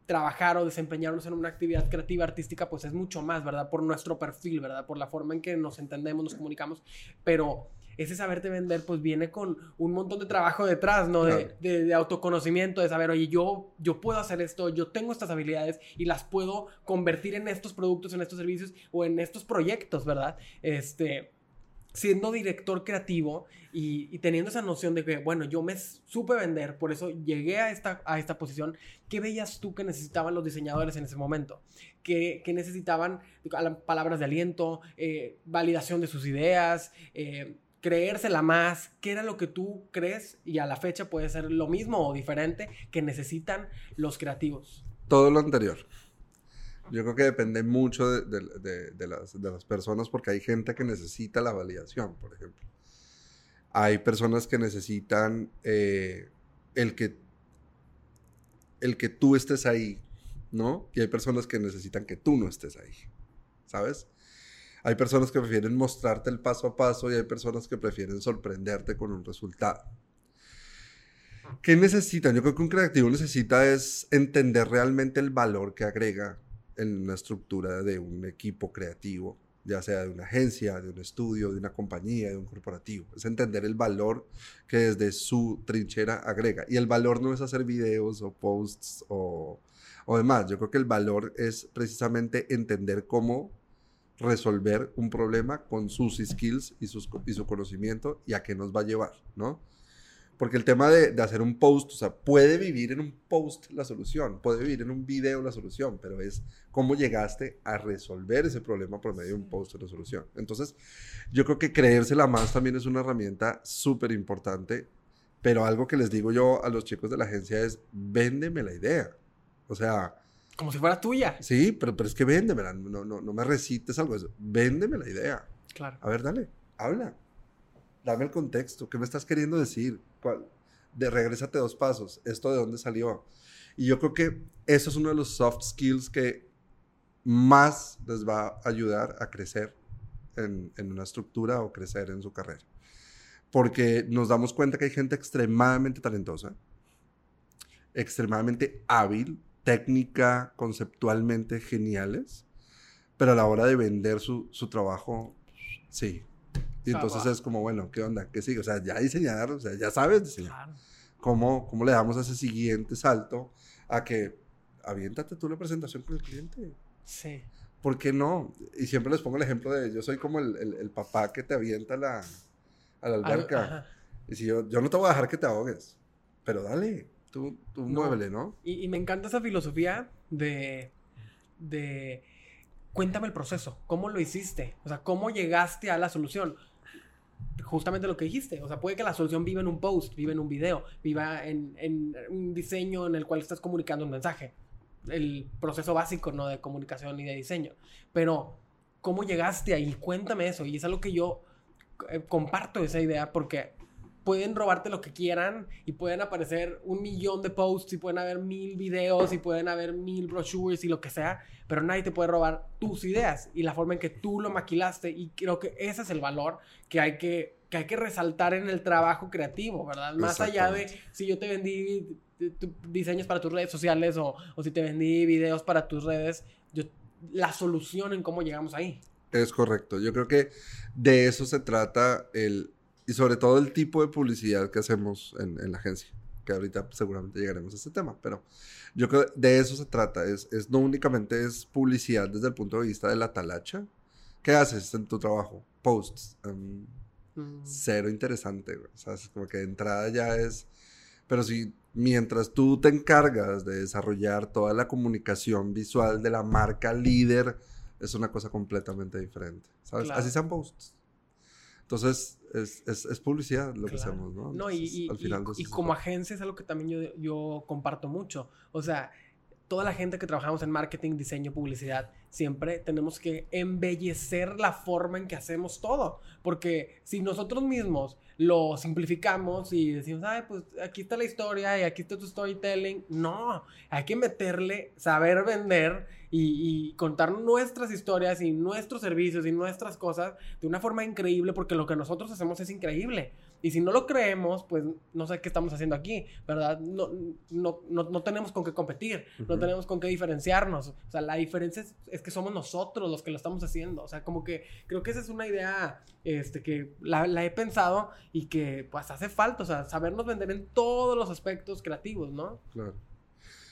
[SPEAKER 1] trabajar o desempeñarnos en una actividad creativa, artística, pues es mucho más, ¿verdad? Por nuestro perfil, ¿verdad? Por la forma en que nos entendemos, nos comunicamos, pero ese saberte vender pues viene con un montón de trabajo detrás, ¿no? De, de, autoconocimiento, de saber, oye, yo, yo puedo hacer esto, yo tengo estas habilidades y las puedo convertir en estos productos, en estos servicios o en estos proyectos, ¿verdad? Este, siendo director creativo y, teniendo esa noción de que, bueno, yo me supe vender, por eso llegué a esta, a esta posición, ¿qué veías tú que necesitaban los diseñadores en ese momento? ¿Qué, necesitaban palabras de aliento, eh, validación de sus ideas? Eh, creérsela más, qué era lo que tú crees y a la fecha puede ser lo mismo o diferente que necesitan los creativos.
[SPEAKER 2] Todo lo anterior. Yo creo que depende mucho de, las, personas porque hay gente que necesita la validación, por ejemplo. Hay personas que necesitan eh, el, que, el que tú estés ahí, ¿no? Y hay personas que necesitan que tú no estés ahí, ¿sabes? Hay personas que prefieren mostrarte el paso a paso y hay personas que prefieren sorprenderte con un resultado. ¿Qué necesitan? Yo creo que un creativo necesita es entender realmente el valor que agrega en una estructura de un equipo creativo, ya sea de una agencia, de un estudio, de una compañía, de un corporativo. Es entender el valor que desde su trinchera agrega. Y el valor no es hacer videos o posts o, o demás. Yo creo que el valor es precisamente entender cómo resolver un problema con sus skills y, sus, y su conocimiento y a qué nos va a llevar, ¿no? Porque el tema de, hacer un post, o sea, puede vivir en un post la solución, puede vivir en un video la solución, pero es cómo llegaste a resolver ese problema por medio de un post la solución. Entonces, yo creo que creérsela más también es una herramienta súper importante, pero algo que les digo yo a los chicos de la agencia es, véndeme la idea. O sea...
[SPEAKER 1] Como si fuera tuya.
[SPEAKER 2] Sí, pero, pero es que véndemela, no, no, no me recites algo, eso. véndeme la idea.
[SPEAKER 1] Claro.
[SPEAKER 2] A ver, dale, habla dame el contexto, ¿qué me estás queriendo decir? ¿Cuál? De regrésate dos pasos, ¿esto de dónde salió? Y yo creo que eso es uno de los soft skills que más les va a ayudar a crecer en, en una estructura o crecer en su carrera. Porque nos damos cuenta que hay gente extremadamente talentosa, extremadamente hábil, técnica, conceptualmente geniales, pero a la hora de vender su, su trabajo, sí, y entonces es como, bueno, ¿qué onda? ¿Qué sigue? O sea, ya diseñar, o sea, ya sabes diseñar. ¿Cómo, ¿Cómo le damos ese siguiente salto a que aviéntate tú la presentación con el cliente?
[SPEAKER 1] Sí.
[SPEAKER 2] ¿Por qué no? Y siempre les pongo el ejemplo de, yo soy como el, el, papá que te avienta la, a la alberca. y si yo, yo no te voy a dejar que te ahogues, pero dale, tú, tú muévele, ¿no?
[SPEAKER 1] Y, y me encanta esa filosofía de, de cuéntame el proceso, ¿cómo lo hiciste? O sea, ¿cómo llegaste a la solución? justamente lo que dijiste. O sea, puede que la solución viva en un post, viva en un video, viva en, un diseño en el cual estás comunicando un mensaje. El proceso básico, ¿no? De comunicación y de diseño. Pero, ¿cómo llegaste ahí? Cuéntame eso. Y es algo que yo eh, comparto esa idea porque pueden robarte lo que quieran y pueden aparecer un millón de posts y pueden haber mil videos y pueden haber mil brochures y lo que sea, pero nadie te puede robar tus ideas y la forma en que tú lo maquilaste y creo que ese es el valor que hay que, que, hay que resaltar en el trabajo creativo, ¿verdad? Más allá de si yo te vendí diseños para tus redes sociales o, o si te vendí videos para tus redes, yo, la solución en cómo llegamos ahí.
[SPEAKER 2] Es correcto. Yo creo que de eso se trata el, y sobre todo el tipo de publicidad que hacemos en, en la agencia, que ahorita seguramente llegaremos a ese tema, pero yo creo que de eso se trata, es, es no únicamente es publicidad desde el punto de vista de la talacha. ¿Qué haces en tu trabajo? Posts. Um, Cero interesante, o sea, es como que de entrada ya es... Pero si mientras tú te encargas de desarrollar toda la comunicación visual de la marca líder, es una cosa completamente diferente, ¿sabes? Así sean posts. Entonces, es, es, es publicidad lo que hacemos, ¿no?
[SPEAKER 1] no, y, al final y, como agencia es algo que también yo, yo comparto mucho. O sea, toda la gente que trabajamos en marketing, diseño, publicidad, siempre tenemos que embellecer la forma en que hacemos todo. Porque si nosotros mismos lo simplificamos y decimos, ay, pues aquí está la historia y aquí está tu storytelling, no, hay que meterle, saber vender y, y contar nuestras historias y nuestros servicios y nuestras cosas de una forma increíble porque lo que nosotros hacemos es increíble. Y si no lo creemos, pues no sé qué estamos haciendo aquí, ¿verdad? No, no, no, tenemos con qué competir, no tenemos con qué diferenciarnos. O sea, la diferencia es, que somos nosotros los que lo estamos haciendo. O sea, como que creo que esa es una idea este, que la, la he pensado y que pues hace falta, o sea, sabernos vender en todos los aspectos creativos, ¿no?
[SPEAKER 2] Claro.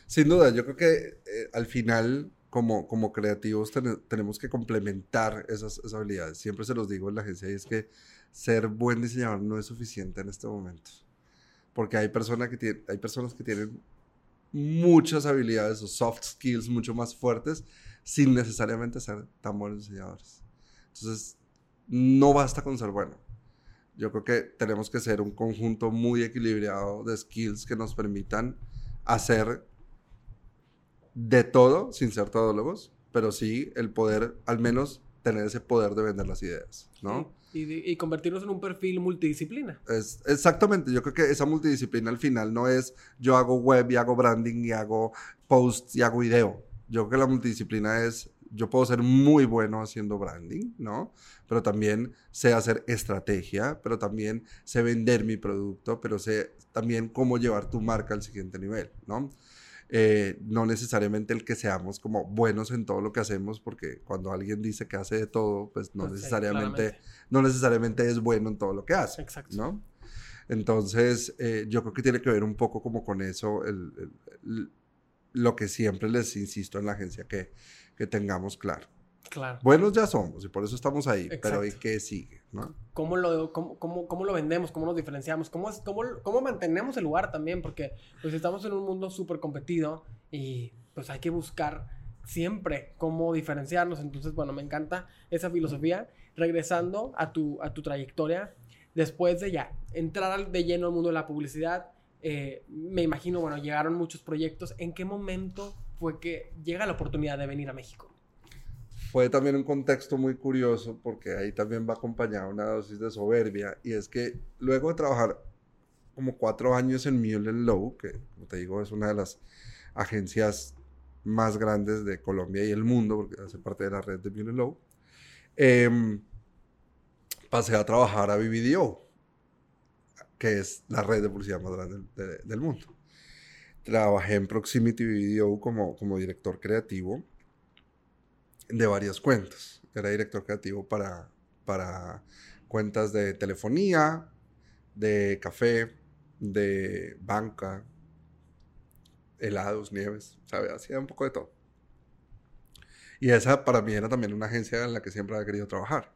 [SPEAKER 2] Sin duda, yo creo que eh, al final como, como creativos tenemos que complementar esas, esas, habilidades. Siempre se los digo en la agencia y es que ser buen diseñador no es suficiente en este momento. Porque hay, personas que hay personas que tienen muchas habilidades o soft skills mucho más fuertes sin necesariamente ser tan buenos diseñadores. Entonces, no basta con ser bueno. Yo creo que tenemos que ser un conjunto muy equilibrado de skills que nos permitan hacer de todo sin ser todólogos, pero sí el poder, al menos tener ese poder de vender las ideas, ¿no?
[SPEAKER 1] Y, y, convertirnos en un perfil multidisciplina.
[SPEAKER 2] Es, exactamente, yo creo que esa multidisciplina al final no es yo hago web y hago branding y hago posts y hago video. Yo creo que la multidisciplina es yo puedo ser muy bueno haciendo branding, ¿no? Pero también sé hacer estrategia, pero también sé vender mi producto, pero sé también cómo llevar tu marca al siguiente nivel, ¿no? Eh, no necesariamente el que seamos como buenos en todo lo que hacemos, porque cuando alguien dice que hace de todo, pues no, pues necesariamente, no necesariamente es bueno en todo lo que hace, Exacto. ¿no? Entonces, eh, yo creo que tiene que ver un poco como con eso, lo que siempre les insisto en la agencia, que que tengamos claro. Claro. Buenos ya somos y por eso estamos ahí, pero ¿y qué sigue? ¿no?
[SPEAKER 1] ¿Cómo, lo, cómo, cómo, cómo lo vendemos? ¿Cómo nos diferenciamos? ¿Cómo, es, cómo, cómo mantenemos el lugar también? Porque pues estamos en un mundo súper competido y pues hay que buscar siempre cómo diferenciarnos. Entonces, bueno, me encanta esa filosofía. Regresando a tu, a tu trayectoria, después de ya entrar de lleno al mundo de la publicidad, eh, me imagino, bueno, llegaron muchos proyectos. ¿En qué momento fue que llega la oportunidad de venir a México?
[SPEAKER 2] Fue también un contexto muy curioso porque ahí también va acompañada una dosis de soberbia y es que luego de trabajar como cuatro años en Mullen Low, que como te digo es una de las agencias más grandes de Colombia y el mundo, porque hace parte de la red de Mullen Low, em, pasé a trabajar a BBDO, que es la red de publicidad más grande del mundo. Trabajé en Proximity Video como, como director creativo de varias cuentas. Era director creativo para, para cuentas de telefonía, de café, de banca, helados, nieves, ¿sabes? Hacía un poco de todo. Y esa para mí era también una agencia en la que siempre había querido trabajar.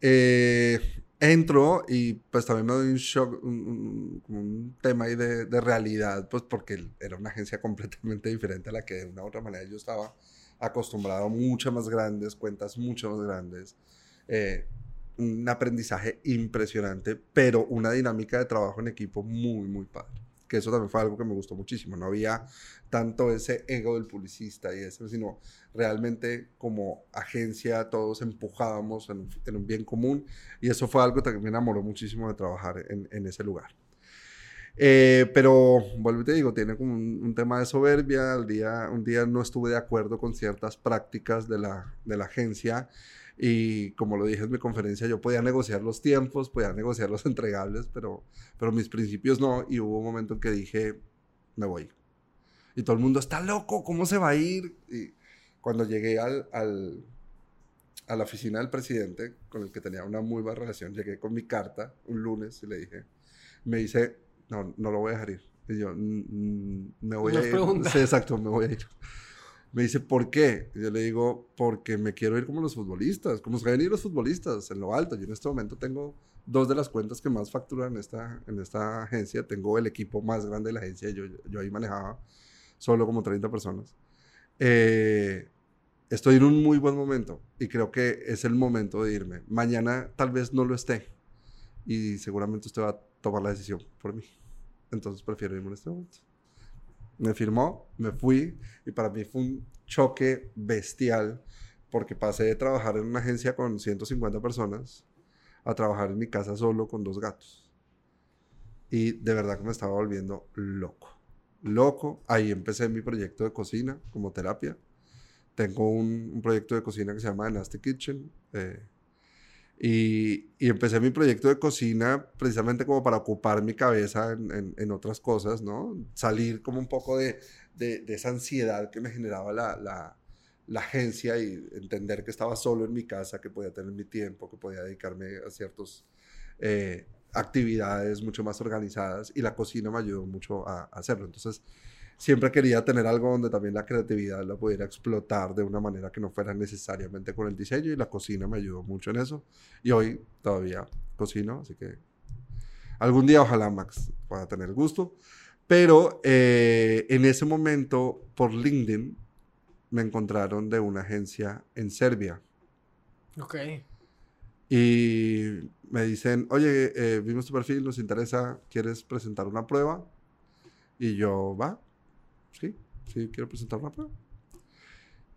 [SPEAKER 2] Eh, entro y pues también me doy un shock, un, tema ahí de, de, realidad, pues porque era una agencia completamente diferente a la que de una u otra manera yo estaba acostumbrado, muchas más grandes, cuentas mucho más grandes, eh, un aprendizaje impresionante, pero una dinámica de trabajo en equipo muy, muy padre que eso también fue algo que me gustó muchísimo. No había tanto ese ego del publicista y eso, sino realmente como agencia todos empujábamos en, un bien común y eso fue algo que me enamoró muchísimo de trabajar en, ese lugar. Eh, pero, vuelvo y te digo, tiene como un, tema de soberbia. El día, un día no estuve de acuerdo con ciertas prácticas de la, de la agencia y como lo dije en mi conferencia, yo podía negociar los tiempos, podía negociar los entregables, pero, pero mis principios no. Y hubo un momento en que dije, me voy. Y todo el mundo está loco, ¿cómo se va a ir? Y cuando llegué al, al, a la oficina del presidente, con el que tenía una muy buena relación, llegué con mi carta un lunes y le dije, me dice, no, no lo voy a dejar ir. Y yo, mm, mm, me voy a ir. Sí, exacto, me voy a ir. Me dice, ¿por qué? yo le digo, porque me quiero ir como los futbolistas, como se ir los futbolistas en lo alto. Yo en este momento tengo dos de las cuentas que más facturan en esta, en esta agencia. Tengo el equipo más grande de la agencia. Yo, yo ahí manejaba solo como 30 personas. Eh, estoy en un muy buen momento y creo que es el momento de irme. Mañana tal vez no lo esté y seguramente usted va a tomar la decisión por mí. Entonces prefiero irme en este momento me firmó, me fui y para mí fue un choque bestial porque pasé de trabajar en una agencia con 150 personas a trabajar en mi casa solo con dos gatos. Y de verdad que me estaba volviendo loco. Loco. Ahí empecé mi proyecto de cocina como terapia. Tengo un, proyecto de cocina que se llama Nasty Kitchen. Eh, y, empecé mi proyecto de cocina precisamente como para ocupar mi cabeza en, otras cosas, ¿no? Salir como un poco de, de, esa ansiedad que me generaba la, la, la, agencia y entender que estaba solo en mi casa, que podía tener mi tiempo, que podía dedicarme a ciertas eh, actividades mucho más organizadas y la cocina me ayudó mucho a, a hacerlo. Entonces, siempre quería tener algo donde también la creatividad la pudiera explotar de una manera que no fuera necesariamente con el diseño y la cocina me ayudó mucho en eso. Y hoy todavía cocino, así que algún día ojalá Max pueda tener gusto. Pero eh, en ese momento, por LinkedIn, me encontraron de una agencia en Serbia.
[SPEAKER 1] Ok.
[SPEAKER 2] Y me dicen, oye, eh, vimos tu perfil, nos interesa, ¿quieres presentar una prueba? Y yo, va, sí, sí, quiero presentar una prueba.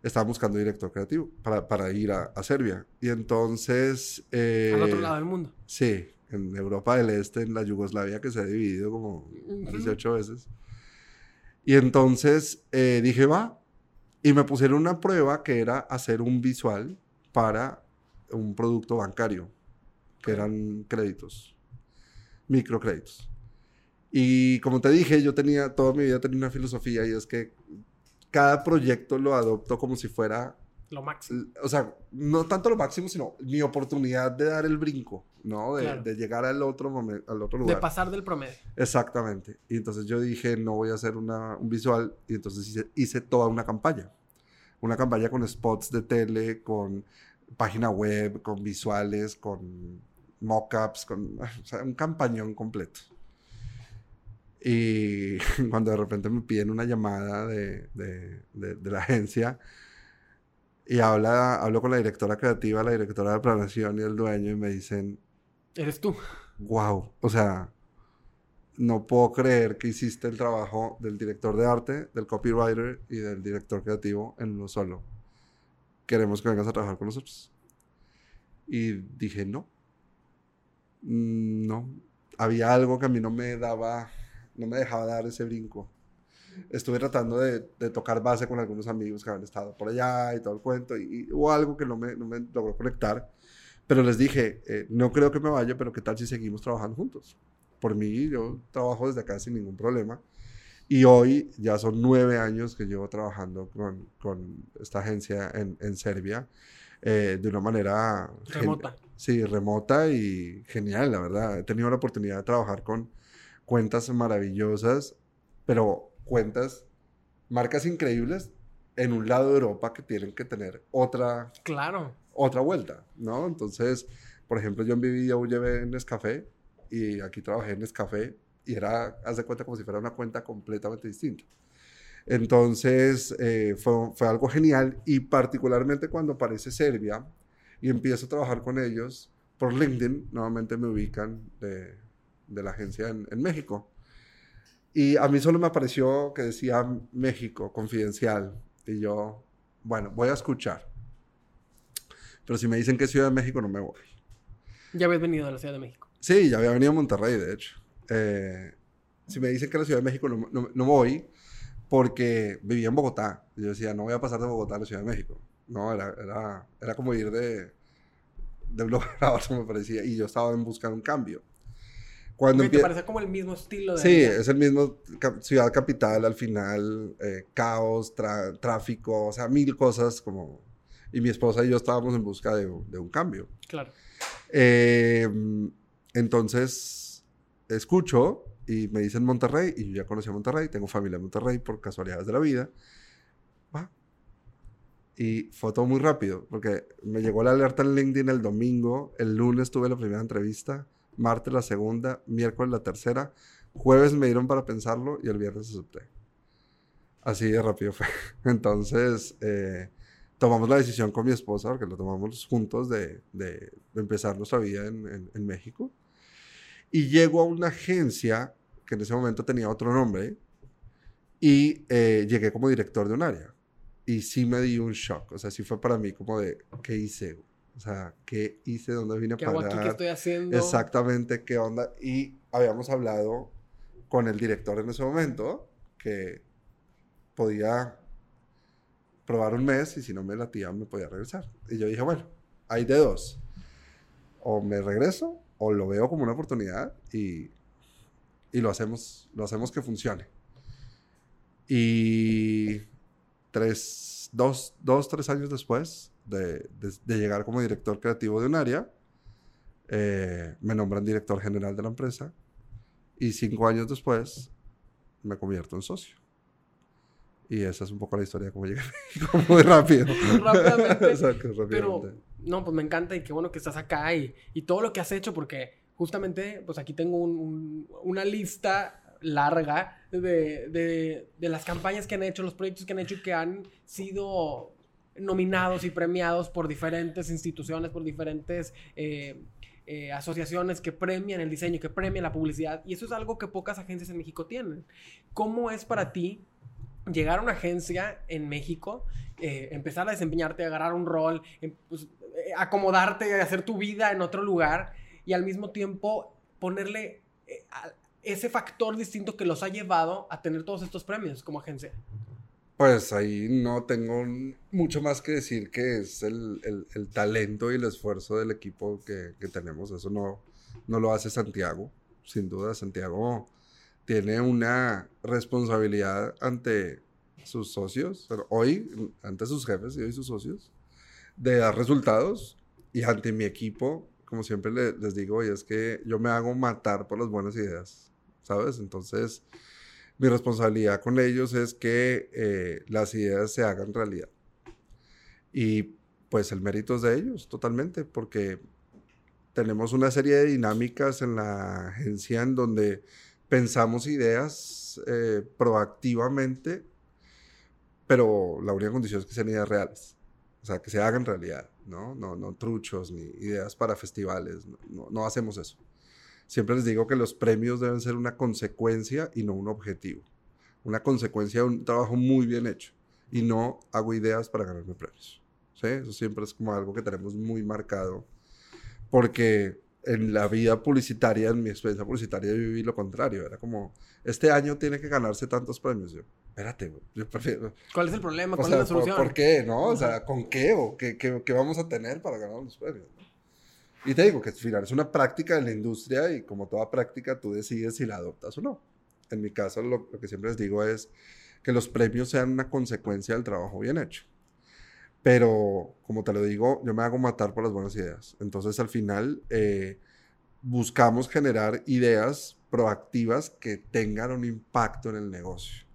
[SPEAKER 2] Estaba buscando director creativo para, para ir a, a, Serbia. Y entonces...
[SPEAKER 1] Eh, Al otro lado del mundo.
[SPEAKER 2] Sí, en Europa del Este, en la Yugoslavia, que se ha dividido como 18 veces. Y entonces eh, dije, va. Y me pusieron una prueba que era hacer un visual para un producto bancario, que eran créditos, microcréditos. Y como te dije, yo tenía, toda mi vida tenía una filosofía y es que cada proyecto lo adopto como si fuera...
[SPEAKER 1] Lo máximo.
[SPEAKER 2] O sea, no tanto lo máximo, sino mi oportunidad de dar el brinco, ¿no? De, de llegar al otro, momento, al otro lugar.
[SPEAKER 1] De pasar del promedio.
[SPEAKER 2] Exactamente. Y entonces yo dije, no voy a hacer una, un visual. Y entonces hice, hice toda una campaña. Una campaña con spots de tele, con página web, con visuales, con mockups, con o sea, un campañón completo. Y cuando de repente me piden una llamada de, de, de, la agencia y habla, hablo con la directora creativa, la directora de planeación y el dueño y me dicen...
[SPEAKER 1] Eres tú.
[SPEAKER 2] Wow. O sea, no puedo creer que hiciste el trabajo del director de arte, del copywriter y del director creativo en uno solo. Queremos que vengas a trabajar con nosotros. Y dije, no. Mm, no. Había algo que a mí no me daba no me dejaba dar ese brinco. Estuve tratando de, tocar base con algunos amigos que habían estado por allá y todo el cuento, y, hubo algo que no me, no me, logró conectar. Pero les dije, eh, no creo que me vaya, pero ¿qué tal si seguimos trabajando juntos? Por mí, yo trabajo desde acá sin ningún problema. Y hoy ya son nueve años que llevo trabajando con, con esta agencia en, en Serbia eh, de una manera...
[SPEAKER 1] Remota.
[SPEAKER 2] Sí, remota y genial, la verdad. He tenido la oportunidad de trabajar con cuentas maravillosas, pero cuentas, marcas increíbles en un lado de Europa que tienen que tener otra,
[SPEAKER 1] claro.
[SPEAKER 2] otra vuelta, ¿no? Entonces, por ejemplo, yo en mi vida llevé en Nescafé y aquí trabajé en Nescafé y era, haz de cuenta, como si fuera una cuenta completamente distinta. Entonces, eh, fue, fue algo genial y particularmente cuando aparece Serbia y empiezo a trabajar con ellos por LinkedIn, nuevamente me ubican de, de la agencia en, México. Y a mí solo me apareció que decía México, confidencial. Y yo, bueno, voy a escuchar. Pero si me dicen que es Ciudad de México, no me voy.
[SPEAKER 1] ¿Ya habías venido a la Ciudad de México?
[SPEAKER 2] Sí, ya había venido a Monterrey, de hecho. Eh, si me dicen que es la Ciudad de México, no, no, voy porque vivía en Bogotá. Y yo decía, no voy a pasar de Bogotá a la Ciudad de México. No, era, era, era como ir de, de un lugar a otro, me parecía. Y yo estaba en busca de un cambio.
[SPEAKER 1] Cuando te parece como el mismo estilo de...
[SPEAKER 2] Sí, es el mismo ciudad capital al final, eh, caos, tráfico, o sea, mil cosas como... Y mi esposa y yo estábamos en busca de, de un cambio.
[SPEAKER 1] Claro.
[SPEAKER 2] Eh, entonces, escucho y me dicen Monterrey, y yo ya conocí a Monterrey, tengo familia en Monterrey por casualidades de la vida. Va. Y fue todo muy rápido, porque me llegó la alerta en LinkedIn el domingo, el lunes tuve la primera entrevista martes la segunda, miércoles la tercera, jueves me dieron para pensarlo y el viernes acepté. Así de rápido fue. Entonces, eh, tomamos la decisión con mi esposa, porque lo tomamos juntos, de, empezar nuestra vida en, en, México. Y llego a una agencia que en ese momento tenía otro nombre y eh, llegué como director de un área. Y sí me di un shock, o sea, sí fue para mí como de, ¿qué hice? O sea, ¿qué hice? ¿Dónde vine a parar?
[SPEAKER 1] ¿Qué, ¿Qué estoy haciendo?
[SPEAKER 2] Exactamente, ¿qué onda? Y habíamos hablado con el director en ese momento que podía probar un mes y si no me latía me podía regresar. Y yo dije, bueno, hay de dos. O me regreso o lo veo como una oportunidad y, y lo, hacemos, lo hacemos que funcione. Y tres, dos, dos, tres años después de, llegar como director creativo de un área, eh, me nombran director general de la empresa y cinco años después me convierto en socio. Y esa es un poco la historia de cómo llegué muy rápido.
[SPEAKER 1] rápidamente. Pero, no, pues me encanta y qué bueno que estás acá y, y todo lo que has hecho, porque justamente, pues aquí tengo una lista larga de, de, de, las campañas que han hecho, los proyectos que han hecho y que han sido nominados y premiados por diferentes instituciones, por diferentes eh, eh, asociaciones que premian el diseño, que premian la publicidad, y eso es algo que pocas agencias en México tienen. ¿Cómo es para ti llegar a una agencia en México, eh, empezar a desempeñarte, agarrar un rol, em, pues, acomodarte, hacer tu vida en otro lugar y al mismo tiempo ponerle ese factor distinto que los ha llevado a tener todos estos premios como agencia?
[SPEAKER 2] Pues ahí no tengo mucho más que decir que es el, talento y el esfuerzo del equipo que, tenemos. Eso no, no lo hace Santiago. Sin duda, Santiago tiene una responsabilidad ante sus socios, hoy, ante sus jefes y hoy sus socios, de dar resultados y ante mi equipo, como siempre les digo, y es que yo me hago matar por las buenas ideas, ¿sabes? Entonces, mi responsabilidad con ellos es que eh, las ideas se hagan realidad. Y pues el mérito es de ellos, totalmente, porque tenemos una serie de dinámicas en la agencia en donde pensamos ideas eh, proactivamente, pero la única condición es que sean ideas reales, o sea, que se hagan realidad, ¿no? No, no truchos ni ideas para festivales, no, no hacemos eso. Siempre les digo que los premios deben ser una consecuencia y no un objetivo. Una consecuencia de un trabajo muy bien hecho. Y no hago ideas para ganarme premios. ¿Sí? Eso siempre es como algo que tenemos muy marcado. Porque en la vida publicitaria, en mi experiencia publicitaria, yo viví lo contrario. Era como, este año tiene que ganarse tantos premios. Yo, espérate, yo prefiero...
[SPEAKER 1] ¿Cuál es el problema? ¿Cuál es la solución?
[SPEAKER 2] ¿por, qué? ¿No? O sea, ¿con qué? ¿O qué, qué, qué, vamos a tener para ganar los premios? Y te digo que al final es una práctica de la industria y como toda práctica tú decides si la adoptas o no. En mi caso lo, que siempre les digo es que los premios sean una consecuencia del trabajo bien hecho. Pero como te lo digo, yo me hago matar por las buenas ideas. Entonces al final eh, buscamos generar ideas proactivas que tengan un impacto en el negocio.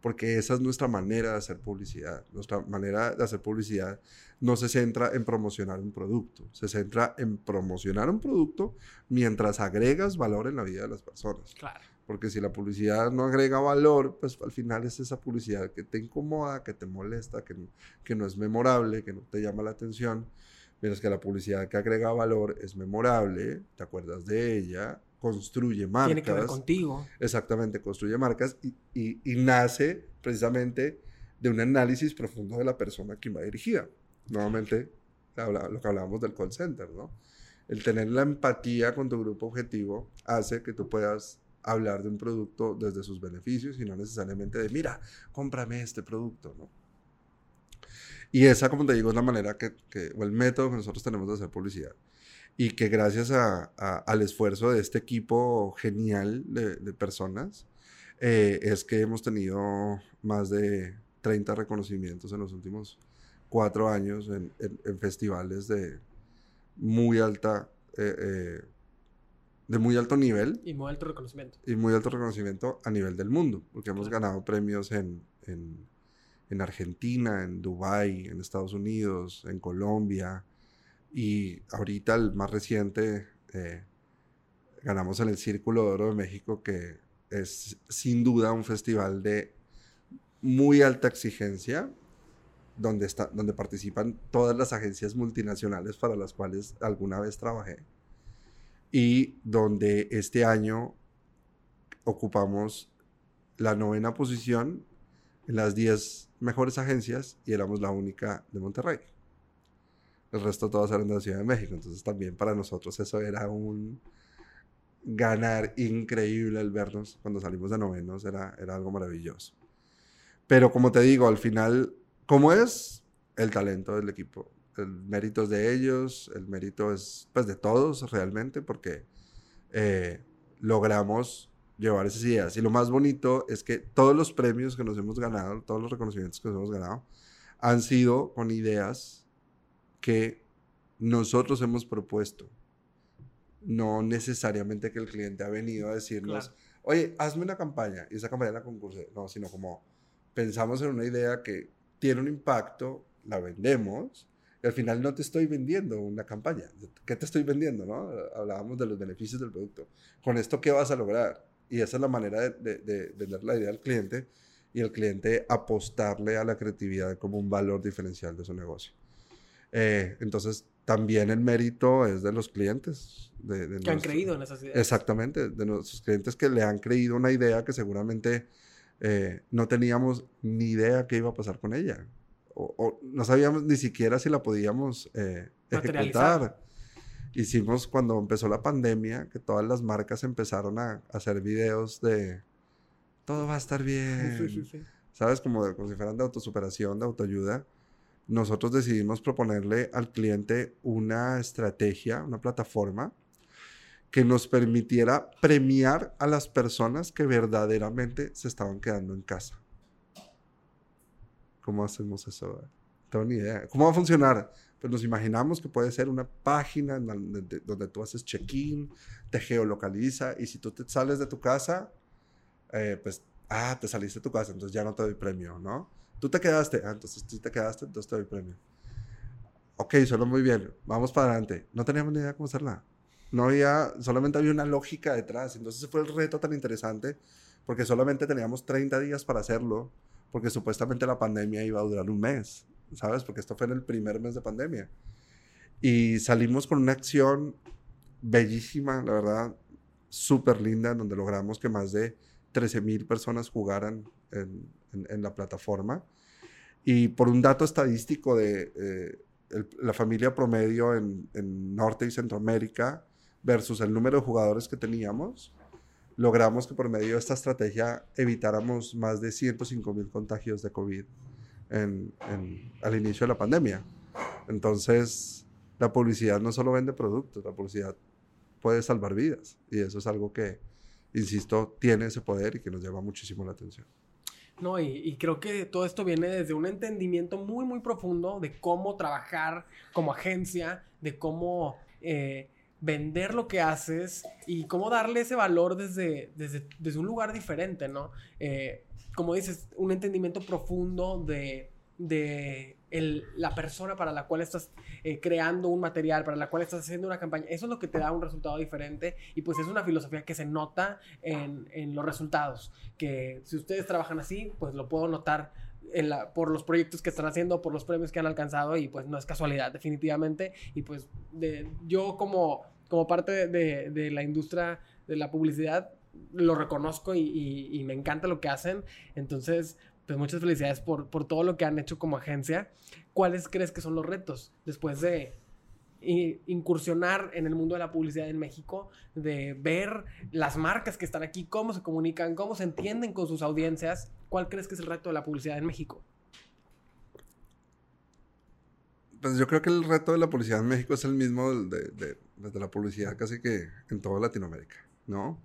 [SPEAKER 2] Porque esa es nuestra manera de hacer publicidad. Nuestra manera de hacer publicidad no se centra en promocionar un producto, se centra en promocionar un producto mientras agregas valor en la vida de las personas.
[SPEAKER 1] Claro.
[SPEAKER 2] Porque si la publicidad no agrega valor, pues al final es esa publicidad que te incomoda, que te molesta, que, que no es memorable, que no te llama la atención. Mientras que la publicidad que agrega valor es memorable, te acuerdas de ella, construye marcas.
[SPEAKER 1] Tiene que ver contigo.
[SPEAKER 2] Exactamente, construye marcas y, y, y nace precisamente de un análisis profundo de la persona que va dirigida nuevamente lo que hablábamos del call center, ¿no? El tener la empatía con tu grupo objetivo hace que tú puedas hablar de un producto desde sus beneficios y no necesariamente de, mira, cómprame este producto, ¿no? Y esa, como te digo, es la manera que, o el método que nosotros tenemos de hacer publicidad. Y que gracias al esfuerzo de este equipo genial de, personas, eh, es que hemos tenido más de 30 reconocimientos en los últimos cuatro años en, festivales de muy alta, eh, eh, de muy alto nivel.
[SPEAKER 1] Y muy alto reconocimiento.
[SPEAKER 2] Y muy alto reconocimiento a nivel del mundo, porque hemos ganado premios en, en, Argentina, en Dubái, en Estados Unidos, en Colombia, y ahorita el más reciente eh, ganamos en el Círculo de Oro de México, que es sin duda un festival de muy alta exigencia, donde, está, donde participan todas las agencias multinacionales para las cuales alguna vez trabajé. Y donde este año ocupamos la novena posición en las 10 mejores agencias y éramos la única de Monterrey. El resto todas eran de la Ciudad de México. Entonces también para nosotros eso era un ganar increíble el vernos cuando salimos de novenos. Era, era algo maravilloso. Pero como te digo, al final ¿Cómo es? El talento del equipo. El mérito es de ellos, el mérito es pues de todos realmente, porque eh, logramos llevar esas ideas. Y lo más bonito es que todos los premios que nos hemos ganado, todos los reconocimientos que nos hemos ganado, han sido con ideas que nosotros hemos propuesto. No necesariamente que el cliente ha venido a decirnos, oye, hazme una campaña y esa campaña la concursé. No, sino como pensamos en una idea que tiene un impacto, la vendemos, y al final no te estoy vendiendo una campaña. ¿Qué te estoy vendiendo? No? Hablábamos de los beneficios del producto. Con esto, ¿qué vas a lograr? Y esa es la manera de, de, vender la idea al cliente y el cliente apostarle a la creatividad como un valor diferencial de su negocio. Eh, entonces, también el mérito es de los clientes. De,
[SPEAKER 1] que han creído en esas ideas.
[SPEAKER 2] Exactamente, de nuestros clientes que le han creído una idea que seguramente eh, no teníamos ni idea qué iba a pasar con ella. O, no sabíamos ni siquiera si la podíamos eh, ejecutar. Hicimos cuando empezó la pandemia, que todas las marcas empezaron a, hacer videos de todo va a estar bien. Sí, sí, sí. ¿Sabes? Como, como si fueran de autosuperación, de autoayuda nosotros decidimos proponerle al cliente una estrategia, una plataforma que nos permitiera premiar a las personas que verdaderamente se estaban quedando en casa. ¿Cómo hacemos eso? Tengo ni idea. ¿Cómo va a funcionar? Pues nos imaginamos que puede ser una página donde, tú haces check-in, te geolocaliza y si tú te sales de tu casa, eh, pues, ah, te saliste de tu casa, entonces ya no te doy premio, ¿no? Tú te quedaste. Ah, entonces si te quedaste, entonces te doy premio. Ok, solo muy bien. Vamos para adelante. No teníamos ni idea cómo hacerla. No había, solamente había una lógica detrás. Entonces fue el reto tan interesante porque solamente teníamos 30 días para hacerlo porque supuestamente la pandemia iba a durar un mes, ¿sabes? Porque esto fue en el primer mes de pandemia. Y salimos con una acción bellísima, la verdad, súper linda, donde logramos que más de 13 mil personas jugaran en, en, la plataforma. Y por un dato estadístico de eh, la familia promedio en, Norte y Centroamérica versus el número de jugadores que teníamos, logramos que por medio de esta estrategia evitáramos más de 105 mil contagios de COVID en, al inicio de la pandemia. Entonces, la publicidad no solo vende productos, la publicidad puede salvar vidas. Y eso es algo que, insisto, tiene ese poder y que nos llama muchísimo la atención.
[SPEAKER 1] No, y, creo que todo esto viene desde un entendimiento muy, muy profundo de cómo trabajar como agencia, de cómo eh, vender lo que haces y cómo darle ese valor desde, desde, un lugar diferente, ¿no? Eh, como dices, un entendimiento profundo de, de la persona para la cual estás eh, creando un material, para la cual estás haciendo una campaña. Eso es lo que te da un resultado diferente y pues es una filosofía que se nota en, en los resultados. Que si ustedes trabajan así, pues lo puedo notar por los proyectos que están haciendo, por los premios que han alcanzado y pues no es casualidad definitivamente. Y pues yo como, como parte de, la industria de la publicidad lo reconozco y me encanta lo que hacen. Entonces, pues muchas felicidades por, todo lo que han hecho como agencia. ¿Cuáles crees que son los retos después de incursionar en el mundo de la publicidad en México, de ver las marcas que están aquí, cómo se comunican, cómo se entienden con sus audiencias? ¿Cuál crees que es el reto de la publicidad en México?
[SPEAKER 2] Pues yo creo que el reto de la publicidad en México es el mismo de, de la publicidad casi que en toda Latinoamérica, ¿no?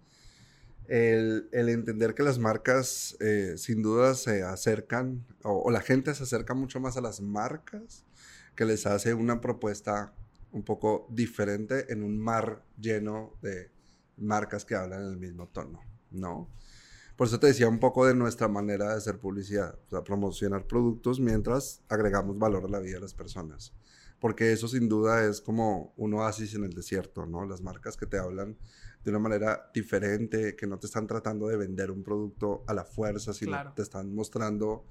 [SPEAKER 2] El, entender que las marcas eh, sin duda se acercan, o, la gente se acerca mucho más a las marcas, que les hace una propuesta un poco diferente en un mar lleno de marcas que hablan en el mismo tono, ¿no? Por eso te decía un poco de nuestra manera de hacer publicidad, o sea, promocionar productos mientras agregamos valor a la vida de las personas. Porque eso sin duda es como un oasis en el desierto, ¿no? Las marcas que te hablan de una manera diferente, que no te están tratando de vender un producto a la fuerza, sino te están mostrando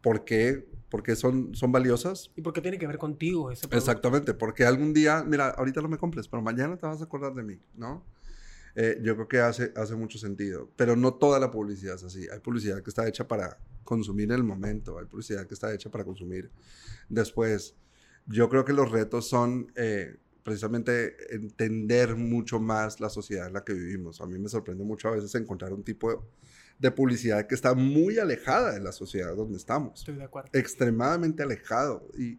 [SPEAKER 2] por qué, porque son, son valiosas.
[SPEAKER 1] Y porque tiene que ver contigo ese
[SPEAKER 2] producto. Exactamente, porque algún día, mira, ahorita no me compres, pero mañana te vas a acordar de mí, ¿no? Eh, yo creo que hace, hace mucho sentido, pero no toda la publicidad es así. Hay publicidad que está hecha para consumir en el momento, hay publicidad que está hecha para consumir después. Yo creo que los retos son... Eh, precisamente entender mucho más la sociedad en la que vivimos. A mí me sorprende mucho a veces encontrar un tipo de, publicidad que está muy alejada de la sociedad donde estamos.
[SPEAKER 1] Estoy de acuerdo.
[SPEAKER 2] Extremadamente alejado. Y,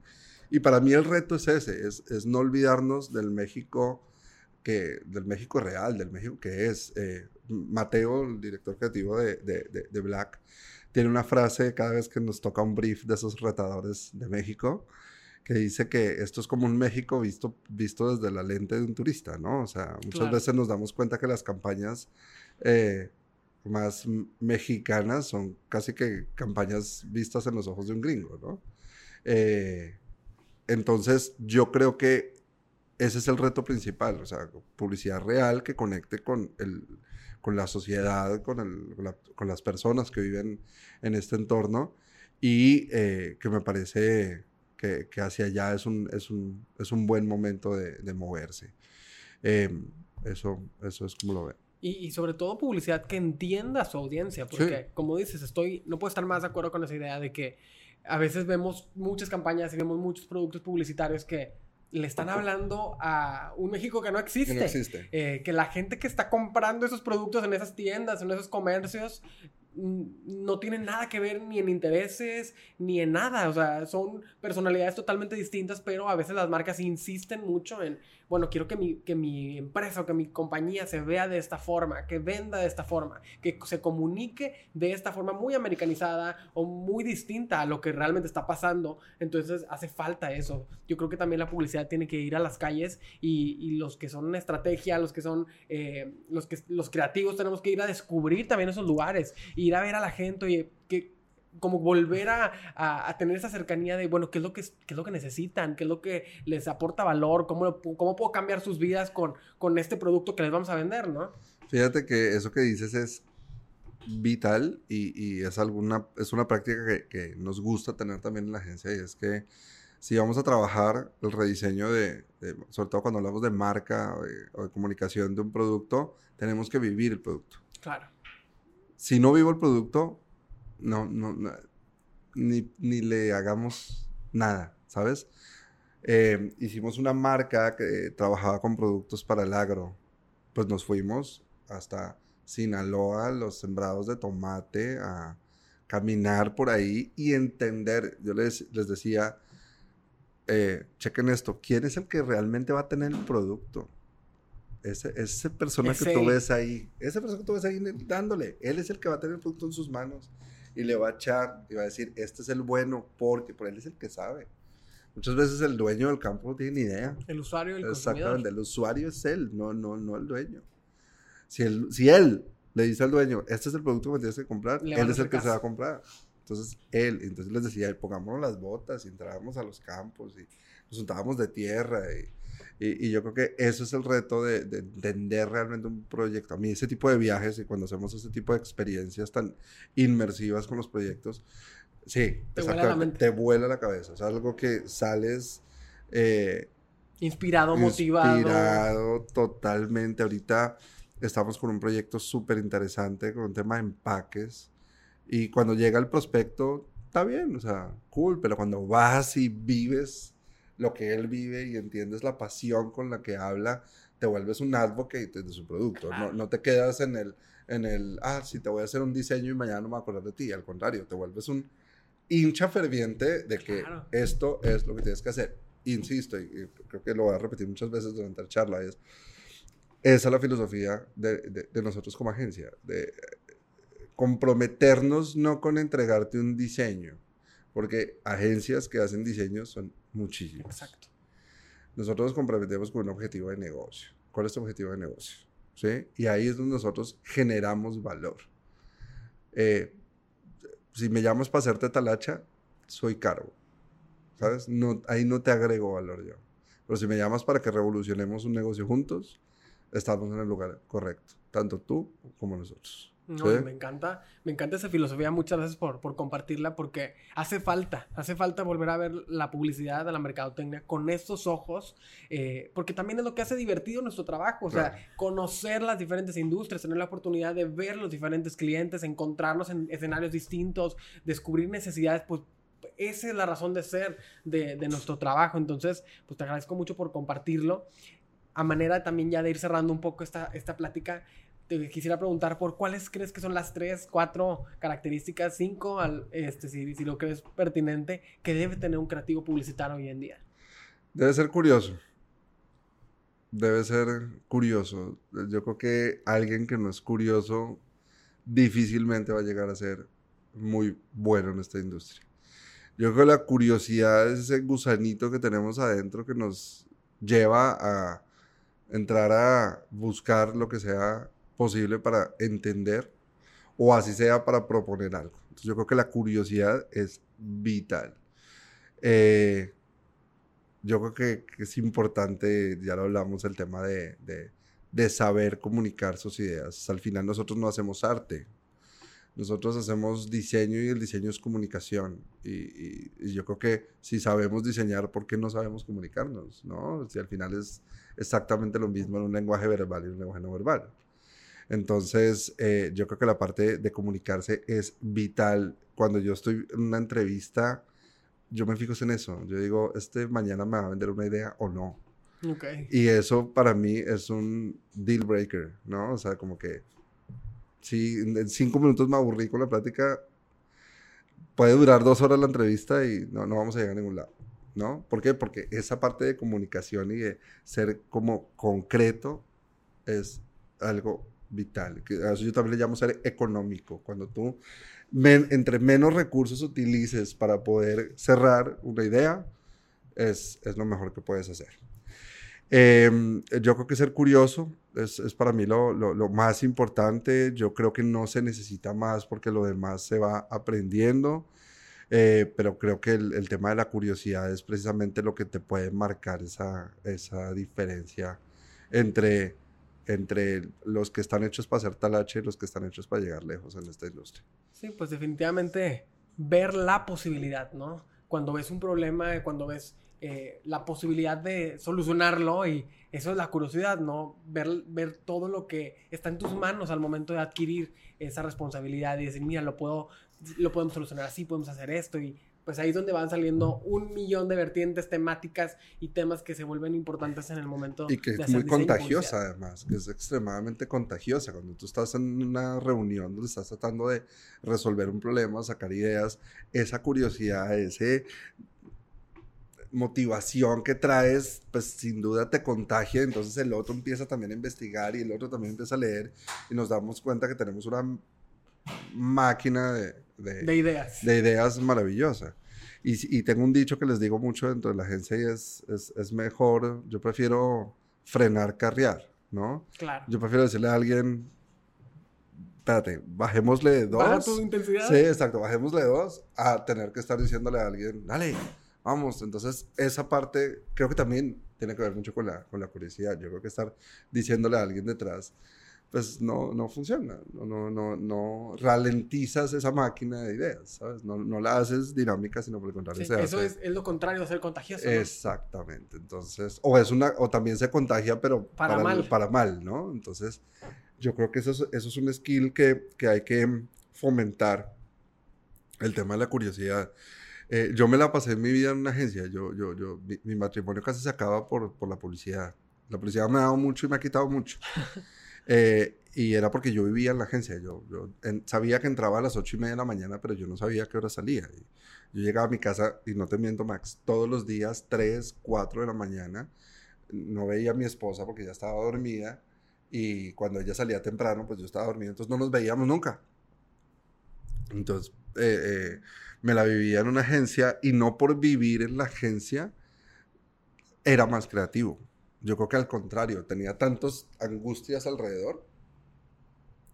[SPEAKER 2] y para mí el reto es ese, es, es, no olvidarnos del México, que, del México real, del México que es. Eh, Mateo, el director creativo de, de, de Black, tiene una frase cada vez que nos toca un brief de esos retadores de México que dice que esto es como un México visto, visto desde la lente de un turista, ¿no? O sea, muchas veces nos damos cuenta que las campañas eh, más mexicanas son casi que campañas vistas en los ojos de un gringo, ¿no? Eh, entonces, yo creo que ese es el reto principal, o sea, publicidad real que conecte con, el, con la sociedad, con, el, con, las personas que viven en este entorno y eh, que me parece que, que hacia allá es un, es un, es un buen momento de, de moverse. Em, eso, eso es como lo veo.
[SPEAKER 1] Y, y, sobre todo publicidad que entienda a su audiencia, porque
[SPEAKER 2] Sí.
[SPEAKER 1] como dices, estoy, no puedo estar más de acuerdo con esa idea de que a veces vemos muchas campañas y vemos muchos productos publicitarios que le están hablando a un México que no existe.
[SPEAKER 2] Que no existe.
[SPEAKER 1] Eh, que la gente que está comprando esos productos en esas tiendas, en esos comercios, no tienen nada que ver ni en intereses ni en nada. O sea, son personalidades totalmente distintas, pero a veces las marcas insisten mucho en, bueno, quiero que mi, que mi empresa o que mi compañía se vea de esta forma, que venda de esta forma, que se comunique de esta forma muy americanizada o muy distinta a lo que realmente está pasando. Entonces hace falta eso. Yo creo que también la publicidad tiene que ir a las calles y, y los que son estrategia, los que son eh, los, que, los creativos, tenemos que ir a descubrir también esos lugares, ir a ver a la gente, oye, que como volver a, a, a, tener esa cercanía de, bueno, ¿qué es, lo que, qué es lo que necesitan? ¿Qué es lo que les aporta valor? ¿Cómo, cómo puedo cambiar sus vidas con, con este producto que les vamos a vender, no?
[SPEAKER 2] Fíjate que eso que dices es vital y, y es, alguna, es una práctica que, que, nos gusta tener también en la agencia y es que si vamos a trabajar el rediseño de, de sobre todo cuando hablamos de marca o de, o de comunicación de un producto, tenemos que vivir el producto.
[SPEAKER 1] Claro.
[SPEAKER 2] Si no vivo el producto, no, no, no ni, ni, le hagamos nada, ¿sabes? Eh, hicimos una marca que trabajaba con productos para el agro. Pues nos fuimos hasta Sinaloa, los sembrados de tomate, a caminar por ahí y entender. Yo les, les decía, eh, chequen esto, ¿quién es el que realmente va a tener el producto? Ese, ese. que tú ves ahí, esa persona que tú ves ahí dándole, él es el que va a tener el producto en sus manos y le va a echar y va a decir, este es el bueno, porque por él es el que sabe. Muchas veces el dueño del campo no tiene ni idea.
[SPEAKER 1] El usuario, el
[SPEAKER 2] Exactamente,
[SPEAKER 1] consumidor.
[SPEAKER 2] el usuario es él, no, no, no el dueño. Si él, si él le dice al dueño, este es el producto que me tienes que comprar,
[SPEAKER 1] Le
[SPEAKER 2] él es el que se va a comprar. Entonces, él, entonces les decía, pongámonos las botas y entrábamos a los campos y nos juntábamos de tierra y, y, y, yo creo que eso es el reto de, de, entender realmente un proyecto. A mí ese tipo de viajes y cuando hacemos ese tipo de experiencias tan inmersivas con los proyectos, sí,
[SPEAKER 1] te vuela la, mente.
[SPEAKER 2] te vuela la cabeza. Es algo que sales... Eh,
[SPEAKER 1] inspirado, motivado.
[SPEAKER 2] Inspirado totalmente. Ahorita estamos con un proyecto súper interesante con un tema de empaques. Y cuando llega el prospecto, está bien, o sea, cool, pero cuando vas y vives lo que él vive y entiendes la pasión con la que habla, te vuelves un advocate de su producto. Claro. No, no, te quedas en el, en el, ah, sí, te voy a hacer un diseño y mañana no me voy a acordar de ti. Al contrario, te vuelves un hincha ferviente de que claro. esto es lo que tienes que hacer. Insisto, y creo que lo voy a repetir muchas veces durante la charla, es, esa es la filosofía de, de, de nosotros como agencia, de comprometernos no con entregarte un diseño, porque agencias que hacen diseños son muchísimas.
[SPEAKER 1] Exacto.
[SPEAKER 2] Nosotros nos comprometemos con un objetivo de negocio. ¿Cuál es tu objetivo de negocio? ¿Sí? Y ahí es donde nosotros generamos valor. Eh, si me llamas para hacerte talacha, soy caro. ¿Sabes? No, ahí no te agrego valor yo. Pero si me llamas para que revolucionemos un negocio juntos, estamos en el lugar correcto. Tanto tú como nosotros.
[SPEAKER 1] No, ¿Sí? me encanta, me encanta esa filosofía muchas veces por, por, compartirla porque hace falta, hace falta volver a ver la publicidad de la mercadotecnia con estos ojos, eh, porque también es lo que hace divertido nuestro trabajo, o sea, conocer las diferentes industrias, tener la oportunidad de ver los diferentes clientes, encontrarnos en escenarios distintos, descubrir necesidades, pues esa es la razón de ser de, de nuestro trabajo, entonces, pues te agradezco mucho por compartirlo. A manera también ya de ir cerrando un poco esta, esta plática, te quisiera preguntar por cuáles crees que son las tres, cuatro características, cinco, al, este, si, si, lo crees pertinente, que debe tener un creativo publicitario hoy en día.
[SPEAKER 2] Debe ser curioso. Debe ser curioso. Yo creo que alguien que no es curioso difícilmente va a llegar a ser muy bueno en esta industria. Yo creo que la curiosidad es ese gusanito que tenemos adentro que nos lleva a entrar a buscar lo que sea posible para entender o así sea para proponer algo. Entonces yo creo que la curiosidad es vital. Eh, yo creo que, que, es importante, ya lo hablamos, el tema de, de, de, saber comunicar sus ideas. Al final nosotros no hacemos arte. Nosotros hacemos diseño y el diseño es comunicación. Y, yo creo que si sabemos diseñar, ¿por qué no sabemos comunicarnos? ¿no? Si al final es exactamente lo mismo en un lenguaje verbal y un lenguaje no verbal. Entonces, eh, yo creo que la parte de comunicarse es vital. Cuando yo estoy en una entrevista, yo me fijo en eso. Yo digo, este mañana me va a vender una idea o no. Okay. Y eso para mí es un deal breaker, ¿no? O sea, como que si en cinco minutos me aburrí con la plática, puede durar dos horas la entrevista y no, no vamos a llegar a ningún lado, ¿no? ¿Por qué? Porque esa parte de comunicación y de ser como concreto es algo vital. Que a eso yo también le llamo ser económico. Cuando tú, entre menos recursos utilices para poder cerrar una idea, es, es lo mejor que puedes hacer. Em, yo creo que ser curioso es, es para mí lo, lo, más importante. Yo creo que no se necesita más porque lo demás se va aprendiendo. Eh, pero creo que el, el, tema de la curiosidad es precisamente lo que te puede marcar esa, esa diferencia entre, entre los que están hechos para hacer talache y los que están hechos para llegar lejos en esta industria.
[SPEAKER 1] Sí, pues definitivamente ver la posibilidad, ¿no? Cuando ves un problema, cuando ves eh, la posibilidad de solucionarlo y eso es la curiosidad, ¿no? Ver, ver todo lo que está en tus manos al momento de adquirir esa responsabilidad y decir, mira, lo, puedo, lo podemos solucionar así, podemos hacer esto y pues ahí es donde van saliendo un millón de vertientes temáticas y temas que se vuelven importantes en el momento.
[SPEAKER 2] Y que es muy contagiosa además, que es extremadamente contagiosa. Cuando tú estás en una reunión donde estás tratando de resolver un problema, sacar ideas, esa curiosidad, ese motivación que traes, pues sin duda te contagia, entonces el otro empieza también a investigar y el otro también empieza a leer y nos damos cuenta que tenemos una máquina de,
[SPEAKER 1] de, ideas.
[SPEAKER 2] De ideas maravillosa. Y, y, tengo un dicho que les digo mucho dentro de la agencia y es, es, es mejor, yo prefiero frenar, carrear, ¿no?
[SPEAKER 1] Claro.
[SPEAKER 2] Yo prefiero decirle a alguien, espérate, bajémosle dos.
[SPEAKER 1] Baja tu intensidad.
[SPEAKER 2] Sí, exacto, bajémosle dos a tener que estar diciéndole a alguien, dale, vamos, entonces esa parte creo que también tiene que ver mucho con la, con la curiosidad. Yo creo que estar diciéndole a alguien detrás, pues no, no funciona, no, no, no, no ralentizas esa máquina de ideas, ¿sabes? No, no la haces dinámica, sino por el contrario.
[SPEAKER 1] eso es, es, lo contrario de ser contagioso.
[SPEAKER 2] Exactamente, entonces, o, es una, o también se contagia, pero
[SPEAKER 1] para, mal.
[SPEAKER 2] para mal, ¿no? Entonces, yo creo que eso es, eso es un skill que, que hay que fomentar, el tema de la curiosidad. Eh, yo me la pasé en mi vida en una agencia. Yo, yo, yo, mi, matrimonio casi se acaba por, por, la publicidad. La publicidad me ha dado mucho y me ha quitado mucho. Eh, y era porque yo vivía en la agencia. Yo, yo sabía que entraba a las ocho y media de la mañana, pero yo no sabía qué hora salía. yo llegaba a mi casa, y no te miento, Max, todos los días, 3, 4 de la mañana. No veía a mi esposa porque ya estaba dormida. Y cuando ella salía temprano, pues yo estaba dormido. Entonces no nos veíamos nunca. Entonces, eh, eh me la vivía en una agencia y no por vivir en la agencia era más creativo. Yo creo que al contrario, tenía tantas angustias alrededor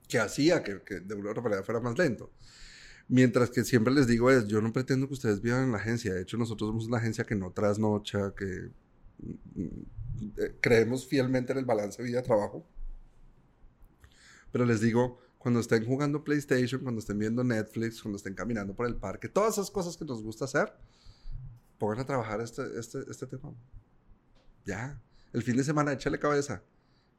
[SPEAKER 2] que hacía que, de una otra manera fuera más lento. Mientras que siempre les digo es, yo no pretendo que ustedes vivan en la agencia. De hecho, nosotros somos una agencia que no trasnocha, que mm, eh, creemos fielmente en el balance vida-trabajo. Pero les digo, cuando estén jugando PlayStation, cuando estén viendo Netflix, cuando estén caminando por el parque, todas esas cosas que nos gusta hacer, pongan a trabajar este, este, este tema. Ya. El fin de semana, échale cabeza.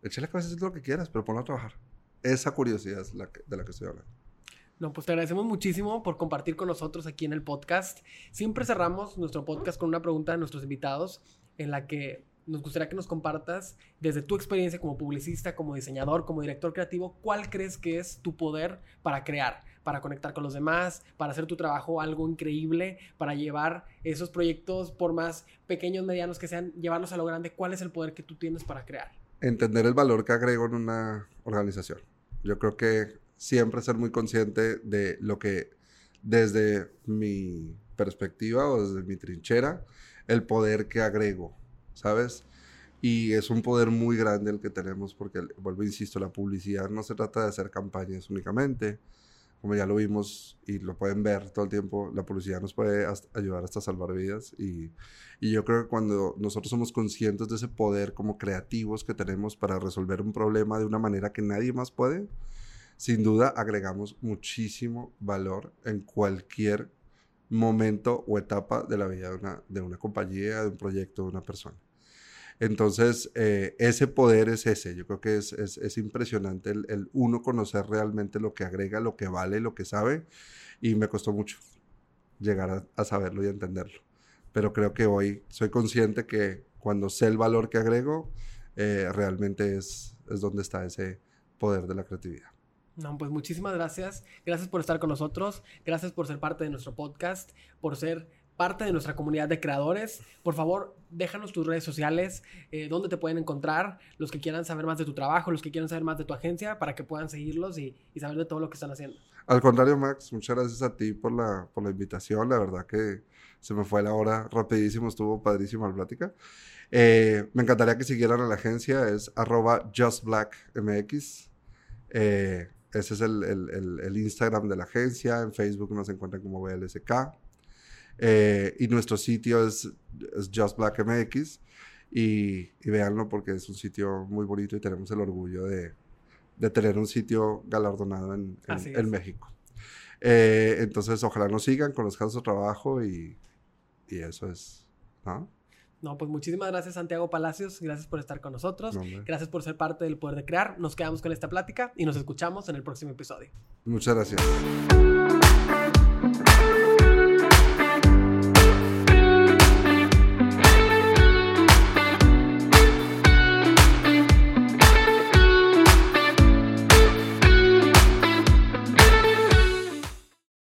[SPEAKER 2] Échale cabeza si lo que quieras, pero ponlo a trabajar. Esa curiosidad es la de la que estoy hablando.
[SPEAKER 1] No, pues te agradecemos muchísimo por compartir con nosotros aquí en el podcast. Siempre cerramos nuestro podcast con una pregunta de nuestros invitados en la que nos gustaría que nos compartas desde tu experiencia como publicista, como diseñador, como director creativo, cuál crees que es tu poder para crear, para conectar con los demás, para hacer tu trabajo algo increíble, para llevar esos proyectos, por más pequeños, medianos que sean, llevarlos a lo grande. ¿Cuál es el poder que tú tienes para crear?
[SPEAKER 2] Entender el valor que agrego en una organización. Yo creo que siempre ser muy consciente de lo que desde mi perspectiva o desde mi trinchera, el poder que agrego ¿sabes? Y es un poder muy grande el que tenemos porque, vuelvo, insisto, la publicidad no se trata de hacer campañas únicamente. Como ya lo vimos y lo pueden ver todo el tiempo, la publicidad nos puede ayudar hasta salvar vidas. Y, y yo creo que cuando nosotros somos conscientes de ese poder como creativos que tenemos para resolver un problema de una manera que nadie más puede, sin duda agregamos muchísimo valor en cualquier momento o etapa de la vida de una, de una compañía, de un proyecto, de una persona. Entonces, eh, ese poder es ese. Yo creo que es, es, impresionante el, uno conocer realmente lo que agrega, lo que vale, lo que sabe. Y me costó mucho llegar a, saberlo y entenderlo. Pero creo que hoy soy consciente que cuando sé el valor que agrego, eh, realmente es, es donde está ese poder de la creatividad.
[SPEAKER 1] No, pues muchísimas gracias. Gracias por estar con nosotros. Gracias por ser parte de nuestro podcast, por ser parte de nuestra comunidad de creadores. Por favor, déjanos tus redes sociales, eh, dónde te pueden encontrar, los que quieran saber más de tu trabajo, los que quieran saber más de tu agencia, para que puedan seguirlos y, saber de todo lo que están haciendo.
[SPEAKER 2] Al contrario, Max, muchas gracias a ti por la, por la invitación. La verdad que se me fue la hora rapidísimo, estuvo padrísima la plática. Eh, me encantaría que siguieran a la agencia, es arroba justblackmx. Eh, ese es el, el, el, Instagram de la agencia. En Facebook nos encuentran como BLSK. Eh, y nuestro sitio es, es Just Black MX. Y, y, véanlo porque es un sitio muy bonito y tenemos el orgullo de, de tener un sitio galardonado en, en, México. Eh, entonces, ojalá nos sigan, conozcan su trabajo y, y eso es. ¿no?
[SPEAKER 1] No, pues muchísimas gracias Santiago Palacios, gracias por estar con nosotros, gracias por ser parte del Poder de Crear, nos quedamos con esta plática y nos escuchamos en el próximo episodio.
[SPEAKER 2] Muchas gracias.